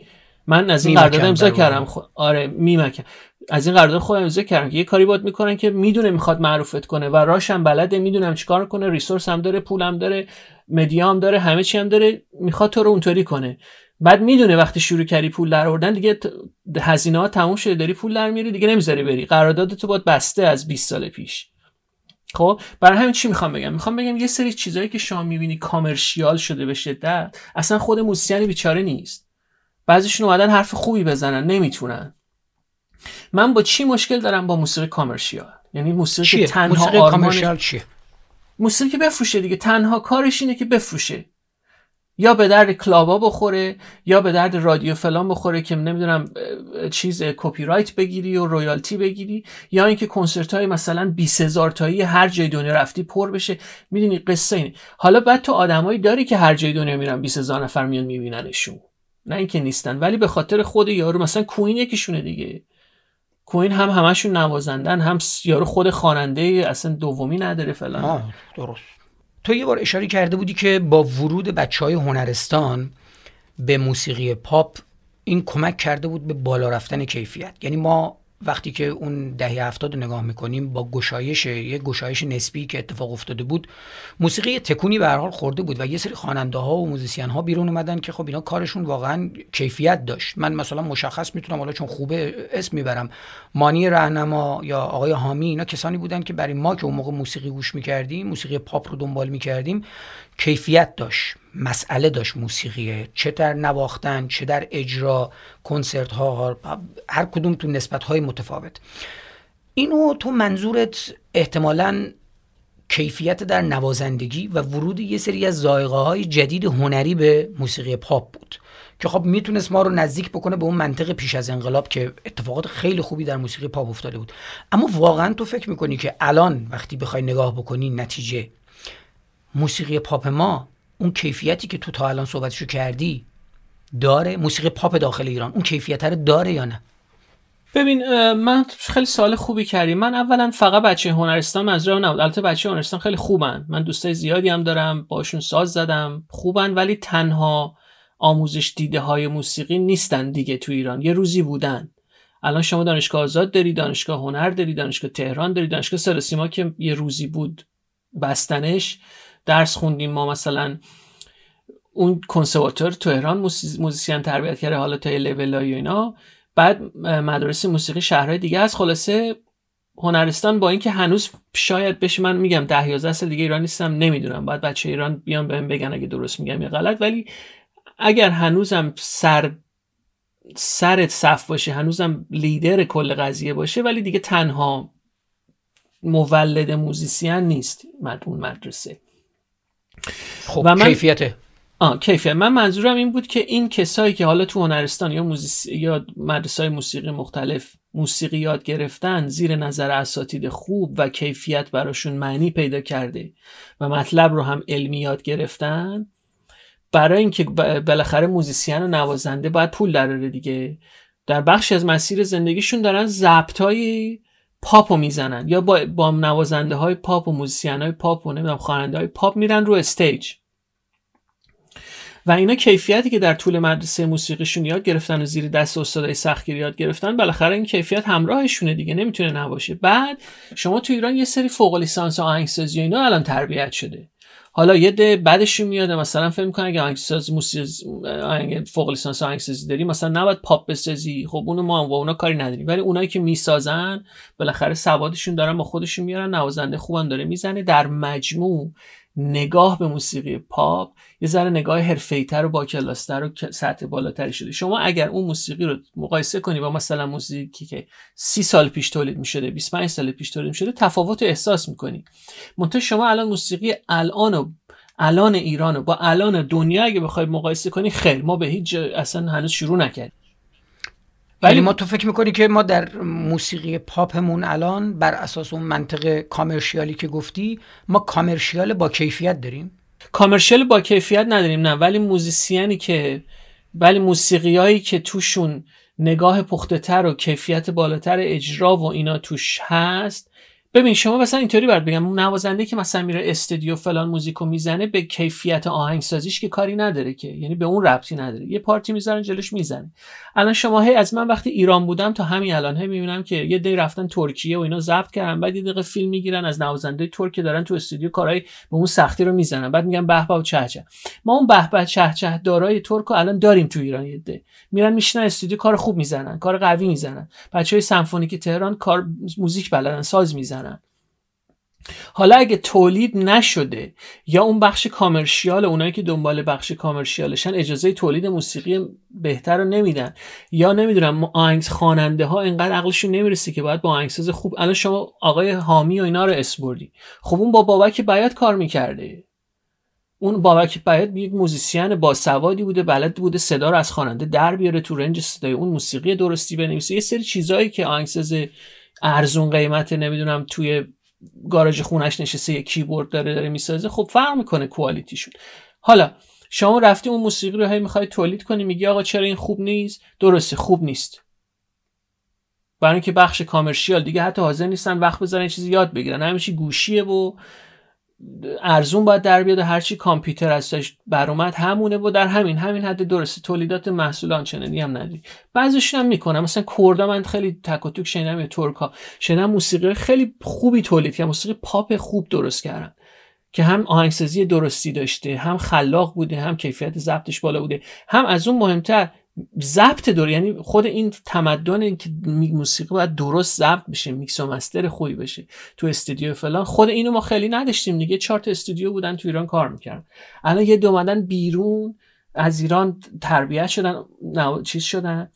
من از این قرارداد امضا کردم. خ... آره میمکن. از این قرارداد خودم امضا کردم که یه کاری باد می‌کنن که می‌دونه می‌خواد معروفت کنه و راشم بلده می‌دونم چیکار کنه ریسورس هم داره پولم داره مدیا هم داره همه چی هم داره می‌خواد تو رو اونطوری کنه. بعد می‌دونه وقتی شروع کردی پول در آوردن دیگه هزینه ها تموم شده داری پول در میاری دیگه نمی‌ذاری بری. قرارداد تو باید بسته از 20 سال پیش. خب؟ برای همین چی می‌خوام بگم؟ می‌خوام بگم یه سری چیزایی که شما می‌بینی کامرشیال شده به شدت اصلا خود موسیقی بیچاره نیست. بعضیشون اومدن حرف خوبی بزنن نمی‌تونن. من با چی مشکل دارم؟ با موسیقی کامرشیال. یعنی موسیقی چیه؟ تنها موسیقی آرمان کامرشیال چیه؟ موسیقی که بفروشه دیگه. تنها کارش اینه که بفروشه. یا به درد کلابا بخوره یا به درد رادیو فلان بخوره که نمی‌دونم چیز کپی رایت بگیری و royalty بگیری یا اینکه کنسرت های مثلا 20 هزار تایی هر جای دنیا رفتی پر بشه. می‌دونی قصه اینه. حالا بعد تو آدمایی داری که هر جای دنیا میرن 20 هزار نفر میان میبیننشون. نه اینکه نیستن ولی به خاطر خود یارو مثلا Queen یکیشونه دیگه. Queen هم همشون نوازندن هم یارو خود خواننده اصلا دومی نداره فلان. درست. تو یه بار اشاره کرده بودی که با ورود بچه های هنرستان به موسیقی پاپ این کمک کرده بود به بالا رفتن کیفیت. یعنی ما وقتی که اون دهه هفتاد نگاه می‌کنیم با گشایش یه گشایش نسبی که اتفاق افتاده بود موسیقی تکونی به حال خورده بود و یه سری خواننده ها و موزیسین ها بیرون اومدن که خب اینا کارشون واقعا کیفیت داشت. من مثلا مشخص می‌تونم حالا چون خوبه اسم می‌برم مانی رهنما یا آقای حامی اینا کسانی بودن که برای ما که اون موقع موسیقی گوش می‌کردیم موسیقی پاپ رو دنبال می‌کردیم کیفیت داشت مسئله داشت موسیقیه چه در نواختن چه در اجرا کنسرت ها هر کدوم تو نسبت های متفاوت اینو تو منظورت احتمالا کیفیت در نوازندگی و ورود یه سری از زائقه های جدید هنری به موسیقی پاپ بود که خب می‌تونست ما رو نزدیک بکنه به اون منطق پیش از انقلاب که اتفاقات خیلی خوبی در موسیقی پاپ افتاده بود. اما واقعا تو فکر می‌کنی که الان وقتی بخوای نگاه بکنی نتیجه موسیقی پاپ ما اون کیفیتی که تو تا الان صحبتشو کردی داره؟ موسیقی پاپ داخل ایران اون کیفیت رو داره یا نه؟ ببین من خیلی سال خوبی کردی. من اولا فقط بچه هنرستان منظورم نبود. البته بچه هنرستان خیلی خوبن. من دوستای زیادی هم دارم. باشون ساز زدم. خوبن ولی تنها آموزش دیده های موسیقی نیستن دیگه تو ایران. یه روزی بودن. الان شما دانشگاه آزاد داری دانشگاه هنر داری دانشگاه تهران داری دانشگاه سرسیما که یه روزی بود بستنش. درس خوندیم ما مثلا اون کنسرواتور تو تهران موزیسین تربیت کرده حالا تا لول و اینا. بعد مدارس موسیقی شهرهای دیگه از خلاصه هنرستان با اینکه هنوز شاید بشه من میگم ده 11 سال دیگه ایران نیستم نمی‌دونم. بعد بچه ایران بیان بهم بگن اگه درست میگم یا غلط. ولی اگر هنوزم سر سر صف باشه هنوزم لیدر کل قضیه باشه ولی دیگه تنها مولد موزیسین نیست اون مدرسه. خب و من... کیفیته. آه کیفیت. من منظورم این بود که این کسایی که حالا تو هنرستان یا موزیس... یا مدرسه های موسیقی مختلف موسیقی یاد گرفتن زیر نظر اساتید خوب و کیفیت براشون معنی پیدا کرده و مطلب رو هم علمی یاد گرفتن برای اینکه بالاخره موزیسین و نوازنده باید پول دراره دیگه. در بخشی از مسیر زندگیشون دارن ضبط های پاپ رو می‌زنن یا با, با نوازنده های پاپ و موزیسین های پاپ و نمی‌دونم خواننده های پاپ میرن رو استیج. و اینا کیفیتی که در طول مدرسه موسیقیشون یاد گرفتن و زیر دست استادای سختگیری یاد گرفتن بالاخره این کیفیت همراهشونه دیگه نمی‌تونه نباشه. بعد شما تو ایران یه سری فوق لیسانس آهنگسازی و اینا الان تربیت شده. حالا یه ده بعدشون میاد مثلا فکر می‌کنه اگه آهنگساز موسیقی فوق لیسانس آهنگسازی داری مثلا نباید پاپ بسازی. خب اونو ما با اونا کاری نداریم. ولی اونایی که می‌سازن بالاخره سوادشون دارن با خودشون میارن نوازنده خوبم داره می‌زنه. در مجموع نگاه به موسیقی پاپ یه ذره نگاه حرفه‌ای‌تر و با کلاستر و سطح بالاتری شده. شما اگر اون موسیقی رو مقایسه کنی با مثلا موسیقی که سی سال پیش تولید می‌شده 25 سال پیش تولید می‌شده تفاوت احساس می‌کنی. منتها شما الان موسیقی الان و الان ایران و با الان دنیا اگه بخوای مقایسه کنی خیر ما به هیچ اصلا هنوز شروع نکردیم. ولی ما تو فکر می‌کنی که ما در موسیقی پاپمون الان بر اساس اون منطق کامرشیالی که گفتی ما کامرشیال با کیفیت داریم؟ کامرشیال با کیفیت نداریم نه. ولی موزیسیانی که ولی موسیقیایی که توشون نگاه پخته تر و کیفیت بالاتر اجرا و اینا توش هست ببین شما مثلا اینطوری باید بگم نوازنده که مثلا میره استودیو فلان موزیکو می‌زنه به کیفیت آهنگسازیش که کاری نداره که. یعنی به اون ربطی نداره. یه پارتی می‌ذارن جلوش می‌زنه. الان شما هی از من وقتی ایران بودم تا همین الان هی می‌بینم که یه دی رفتن ترکیه و اینا ضبط کردن بعد یه دقیقه فیلم می‌گیرن از نوازنده ترک دارن تو استودیو کارهای به اون سختی رو می‌زنن. بعد میگن به و چه چه. ما اون به به چه چه دارای ترک رو الان داریم تو ایران یه دی میرن میشینن استودیو کار خوب می‌زنن کار قوی می‌زنن. بچهای سمفونیک تهران کار موزیک بلدن ساز می‌زنن. حالا اگه تولید نشده یا اون بخش کامرشیال اونایی که دنبال بخش کامرشیالشن اجازه تولید موسیقی بهتر رو نمیدن. یا نمی‌دونم آهنگ خواننده ها اینقدر عقلشون نمی‌رسه که باید با آهنگساز خوب الان شما آقای حامی و اینا رو اسپردی خب اون با بابک بیات کار می‌کرده. اون بابک بیات یک موزیسین با سوادی بوده بلد بوده صدا رو از خواننده در بیاره تو رنج صدای اون موسیقی درستی بنویسه. یه سری چیزایی که آهنگساز ارزون قیمت نمی‌دونم توی گاراژ خونش نشسته یه کیبورد داره داره می‌سازه. خب فرق می‌کنه quality شون حالا شما رفتی اون موسیقی رو هی می‌خوای تولید کنی میگی آقا چرا این خوب نیست؟ درسته خوب نیست. برای اینکه بخش کامرشیال دیگه حتی حاضر نیستن وقت بذارن چیزی یاد بگیرن. همیشه گوشیه و ارزون باید در بیاد هرچی کامپیوتر ازش اومد همونه و در همین همین حد درسته. تولیدات محصول آنچنانی هم نداری. بعضیش هم می‌کنم مثلا کردا من خیلی تک و توک شنیدم یا ترکا. شنیدم موسیقی خیلی خوبی تولید کردن موسیقی پاپ خوب درست کردن. که هم آهنگسازی درستی داشته هم خلاق بوده هم کیفیت ضبطش بالا بوده. هم از اون مهمتر ضبط دور یعنی خود این تمدن که موسیقی باید درست ضبط بشه میکس و مستر خوبی بشه تو استودیو فلان. خود اینو ما خیلی نداشتیم دیگه چهار تا استودیو بودن تو ایران کار می‌کردن. الان یه عده اومدن بیرون از ایران تربیت شدن نه چیز شدن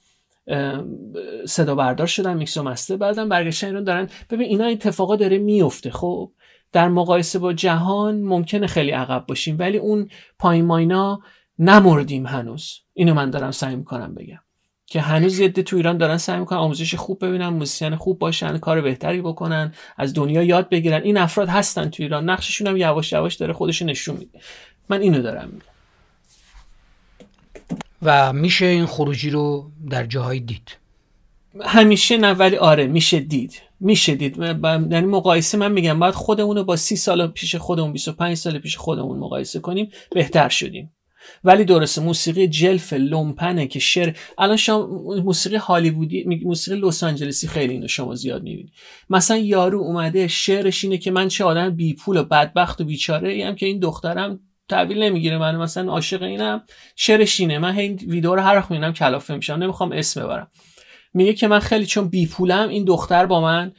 صدا بردار شدن میکس و مستر بعدم برگشتن ایران دارن. ببین اینا اتفاقا داره میفته. خب در مقایسه با جهان ممکنه خیلی عقب باشیم ولی اون پایین ماینا نمردیم هنوز. اینو من دارم سعی می‌کنم بگم. که هنوز یه تو ایران دارن سعی می‌کنن آموزش خوب ببینن موزیسین خوب باشن کار بهتری بکنن از دنیا یاد بگیرن. این افراد هستن تو ایران. نقششون هم یواش یواش داره خودش نشون میده. من اینو دارم میگم. و میشه این خروجی رو در جاهای دید؟ همیشه نه ولی آره میشه دید. میشه دید. یعنی مقایسه من میگم باید خودمون رو با سی سال پیش خودمون 25 سال پیش خودمون مقایسه کنیم بهتر شدیم. ولی درسته موسیقی جلف لومپنه که شعر الان شما موسیقی هالیوودی موسیقی لس آنجلسی خیلی اینو شما زیاد می‌بینید. مثلا یارو اومده شعرش اینه که من چه آدم بی پول و بدبخت و بیچاره ایم که این دخترم تحویل نمی‌گیره من مثلا عاشق اینم شعرش اینه. من این ویدیو رو هر وقت می‌بینم کلافه میشم. نمی‌خوام اسم ببرم. میگه که من خیلی چون بی پولم این دختر با من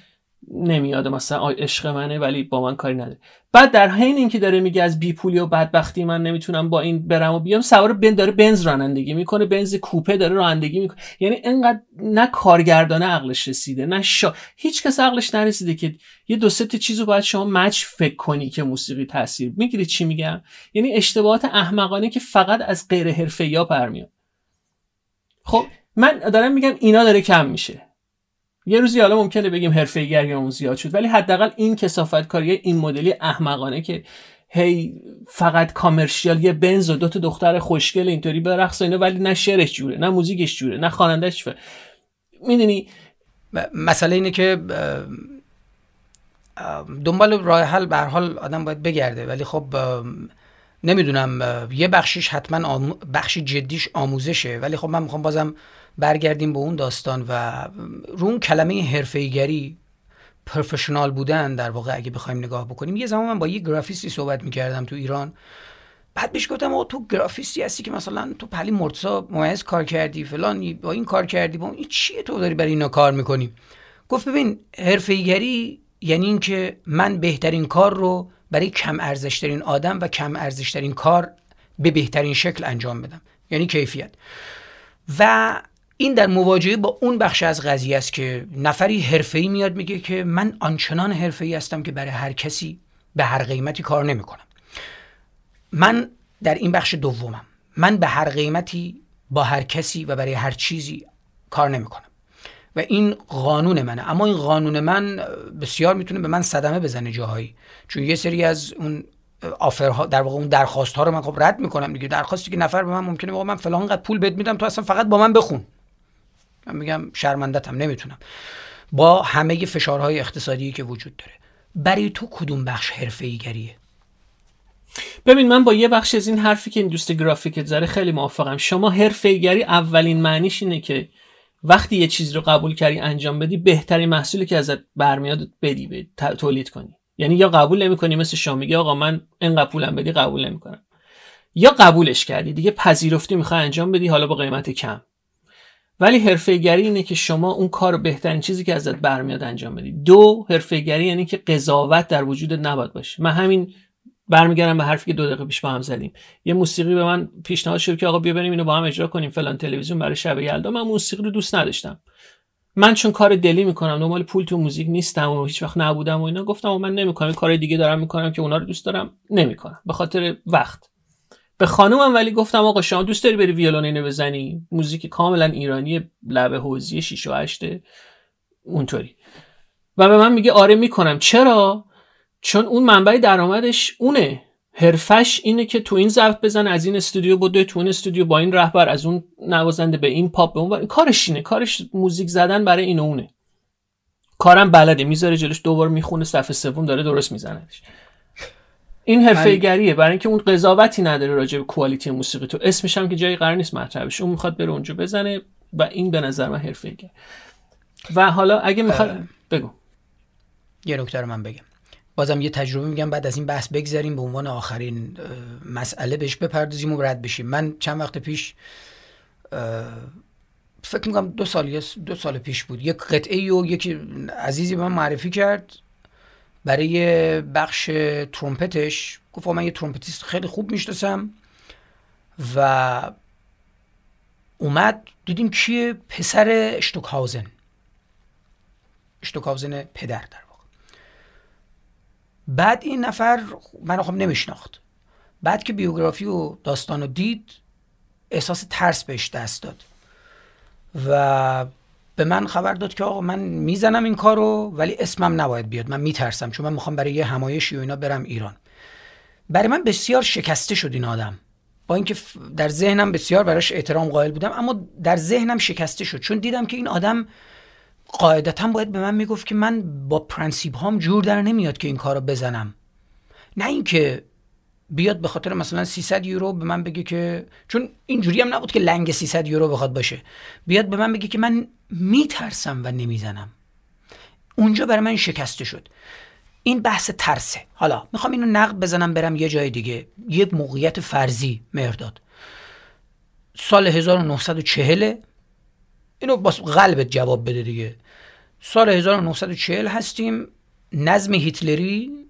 نمیاد مثلا عشق منه ولی با من کاری نداره. بعد در حین اینکه داره میگه از بیپولی و بدبختی من نمی‌تونم با این برم و بیام سوار بن داره بنز رانندگی می‌کنه بنز کوپه داره رانندگی می‌کنه. یعنی انقدر نه کارگردانه عقلش رسیده نه شا... هیچ کس عقلش نرسیده که یه دو سه چیزو باید شما مچ فکر کنی که موسیقی تاثیر می‌گیری چی میگم؟ یعنی اشتباهات احمقانه که فقط از غیر حرفه‌ای برمیاد. خب من دارم میگم اینا داره کم میشه. یه روزی حالا ممکنه بگیم حرفه‌ایگری اون زیاد شد ولی حداقل این کسافت کاری این مدلی احمقانه که هی فقط کامرشیال یه بنز و دو تا دختر خوشگل اینطوری برقص اینا ولی نه شعرش جوره نه موزیکش جوره نه خوانندهش می‌دونی؟ مسئله اینه که دنبال راه حل به حال آدم باید بگرده ولی خب نمی‌دونم یه بخشیش حتما بخشی جدیش آموزشه ولی خب من می‌خوام بازم برگردیم به اون داستان و رو اون کلمه حرفه‌ایگری پروفشنال بودن در واقع اگه بخوایم نگاه بکنیم یه زمان من با یه گرافیستی صحبت می‌کردم تو ایران. بعد بهش گفتم او تو گرافیستی هستی که مثلا تو پلی مرتضا ممیز کار کردی فلان با این کار کردی با این چیه تو داری برای اینا کار می‌کنی؟ گفت ببین حرفه‌ایگری یعنی اینکه من بهترین کار رو برای کم ارزشترین آدم و کم ارزشترین کار به بهترین شکل انجام بدم. یعنی کیفیت. و این در مواجهه با اون بخش از قضیه است که نفری حرفه‌ای میاد میگه که من آنچنان حرفه‌ای هستم که برای هر کسی به هر قیمتی کار نمی‌کنم. من در این بخش دومم. من به هر قیمتی با هر کسی و برای هر چیزی کار نمی‌کنم. و این قانون منه. اما این قانون من بسیار می‌تونه به من صدمه بزنه جاهایی. چون یه سری از اون آفرها در واقع اون درخواست ها رو من خب رد می‌کنم دیگه. درخواستی که نفر به من ممکنه بگه من فلان قد پول بهت میدم تو اصلا فقط با من بخون. من میگم شرمندتم نمی‌تونم. با همه فشارهای اقتصادی که وجود داره برای تو کدوم بخش حرفه گریه ببین من با یه بخش از این حرفی که این دوست گرافیکت زره خیلی موافقم. شما حرفه گری اولین معنیش اینه که وقتی یه چیز رو قبول کردی انجام بدی بهترین محصولی که ازت برمیاد بدی تولید کنی. یعنی یا قبول نمی‌کنی مثل شما میگه آقا من اینقدر پولم بدی قبول نمی‌کنم. یا قبولش کردی دیگه پذیرفتی می‌خوای انجام بدی حالا با قیمت کم. ولی حرفه‌گری اینه که شما اون کار بهترین چیزی که ازت برمیاد انجام بدی. دو حرفه‌گری یعنی که قضاوت در وجود نباید باشه. من همین برمیگردم به حرفی که دو دقیقه پیش با هم زدیم. یه موسیقی به من پیشنهاد شد که آقا بیا بریم اینو با هم اجرا کنیم. فلان تلویزیون برای شب یلدا. من موسیقی رو دوست نداشتم. من چون کار دلی می‌کنم دنبال پول تو موزیک نیستم و هیچ وقت نبودم و اینا گفتم و من نمی‌کنم. کار دیگه دارم می‌کنم که اونا رو دوست دارم نمی‌کنم. به خاطر وقت. به خانومم ولی گفتم آقا شما دوست داری بری ویولون اینو بزنی؟ موزیک کاملا ایرانی لبه حوزی 6 و 8 اونطوری. و به من میگه آره می‌کنم. چرا؟ چون اون منبع درآمدش اونه. حرفش اینه که تو این ضبط بزن از این استودیو بده تو این استودیو با این رهبر از اون نوازنده به این پاپ به اون کارش اینه. کارش موزیک زدن برای این اونه. کارم بلده. می‌ذاره جلوش دوبار می‌خونه صفحه سوم داره درست میزنهش این حرفه گریه. برای اینکه اون قضاوتی نداره راجع به کوالیتی موسیقی تو. اسمش هم که جایی قرار نیست مطرحش. اون می‌خواد بره اونجا بزنه و این به نظر من حرفه و حالا اگه می‌خواد بگو. یه نکته من بگم. بازم یه تجربه میگم بعد از این بحث بگذاریم به عنوان آخرین مسئله بهش بپردازیم و رد بشیم. من چند وقت پیش فکر می‌کنم دو سال دو سال پیش بود. یک قطعه و یکی عزیزی به من معرفی کرد. برای بخش ترومپتش گفت من یه trumpetist خیلی خوب می‌شناسم و اومد دیدیم کیه؟ پسر اشتوکهاوزن. اشتوکهاوزن پدر در واقع. بعد این نفر من خب نمیشناختم. بعد که بیوگرافی و داستان رو دید احساس ترس بهش دست داد. و به من خبر داد که آقا من می‌زنم این کارو ولی اسمم نباید بیاد. من میترسم چون من می‌خوام برای یه همایشی و اینا برم ایران. برای من بسیار شکسته شد این آدم. با اینکه در ذهنم بسیار براش احترام قائل بودم اما در ذهنم شکسته شد. چون دیدم که این آدم قاعدتا باید به من می‌گفت که من با پرنسیپ هام جور در نمیاد که این کارو بزنم. نه اینکه بیاد به خاطر مثلا 300 یورو به من بگه که چون اینجوری هم نبود که لنگ 300 یورو بخواد باشه. بیاد به من بگه که من میترسم و نمی‌زنم. اونجا برای من شکسته شد. این بحث ترسه. حالا می‌خوام اینو نقد بزنم برم یه جای دیگه. یه موقعیت فرضی مهرداد سال 1940 اینو با قلبت جواب بده دیگه. سال 1940 هستیم. نظم هیتلری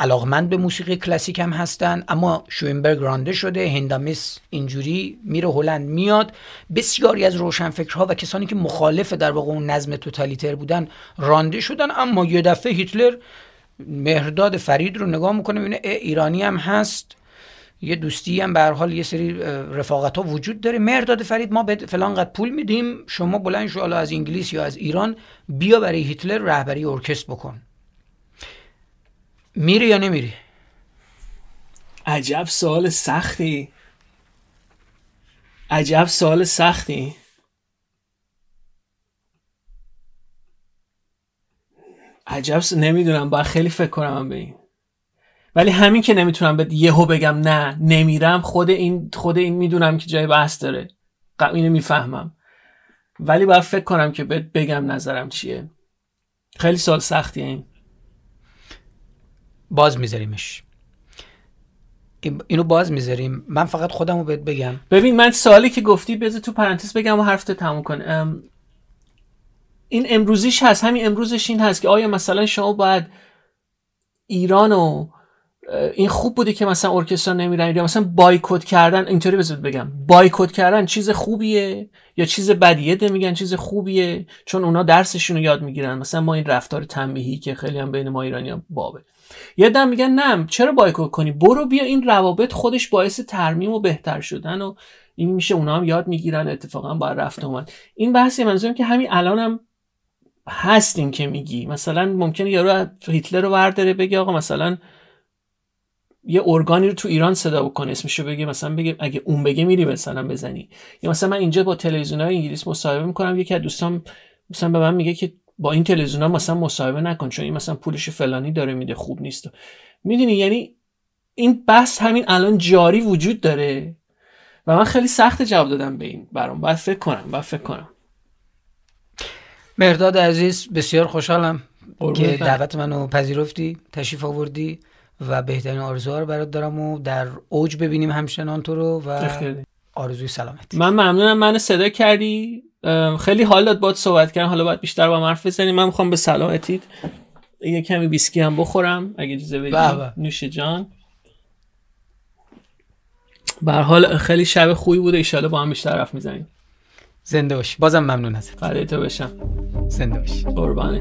علاقمند به موسیقی کلاسیک هم هستن اما شوینبرگ رانده شده هندامیس اینجوری میره هلند میاد. بسیاری از روشنفکرها و کسانی که مخالف در واقع اون نظم توتالیتر بودن رانده شدن اما یه دفعه هیتلر مهرداد فرید رو نگاه می‌کنه می‌بینه ایرانی هم هست یه دوستی هم به حال یه سری رفاقت ها وجود داره. مرداد فرید ما به فلان قد پول میدیم شما بلند شو از انگلیس یا از ایران بیا برای هیتلر رهبری ارکستر بکن. میری یا نمیری؟ عجب سوال سختی. عجب سوال سختی. عجب نمی‌دونم باید خیلی فکر کنم به این. ولی همین که نمی‌تونم به یهو بگم نه نمیرم خود این خود این می‌دونم که جای بحث داره. اینو می‌فهمم. ولی باید فکر کنم که بگم نظرم چیه. خیلی سال سختیه این. باز میذاریمش. اینو باز می‌ذاریم. من فقط خودم رو بهت بگم. ببین من سوالی که گفتی بذار تو پرانتز بگم و حرفت تموم کن این امروزیش هست همین امروزش این هست که آیا مثلا شما باید ایران و این خوب بوده که مثلا ارکسترا نمیرن یا مثلا بایکوت کردن؟ اینطوری بذار بگم. بایکوت کردن چیز خوبیه یا چیز بدیه میگن چیز خوبیه؟ چون اونا درسشون رو یاد می‌گیرن. مثلا ما این رفتار تنبیهی که خیلی هم بین ما ایرانی بابه. یه دم میگن نه چرا بایکوت کنی؟ برو بیا این روابط خودش باعث ترمیم و بهتر شدن و این میشه اونا هم یاد می‌گیرن اتفاقا با رفت اومد. این بحثی منظورم که همین الانم هم هست این که میگی. مثلا ممکنه یارو هیتلر رو برداره بگه آقا مثلا یه ارگانی رو تو ایران صدا بکنه اسمشو بگه مثلا بگه اگه اون بگه میری مثلا بزنی. یا مثلا من اینجا با تلویزیون های انگلیس مصاحبه می‌کنم یکی از دوستان مثلا به من میگه که با این تلویزیون مثلا مصاحبه نکن چون این مثلا پولش فلانی داره میده خوب نیست. می‌دونی؟ یعنی این بحث همین الان جاری وجود داره. و من خیلی سخت جواب دادم به این برام. باید فکر کنم باید فکر کنم. مرداد عزیز بسیار خوشحالم که دعوت منو پذیرفتی تشریف آوردی و بهترین آرزوها رو برات دارم و در اوج ببینیم همچنان تو رو و آرزوی سلامتی من ممنونم. منو صدا کردی؟ خیلی حال داد باید صحبت کردم حالا باید بیشتر با حرف بزنیم. من می‌خوام به سلامتیت یه کمی بیسکی هم بخورم اگه اجازه بدی. نوش جان. به حال خیلی شب خوبی بوده ایشالا با هم بیشتر حرف می‌زنیم. زنده باشی بازم ممنون ازت. فدای تو بشم. زنده باشی قربانه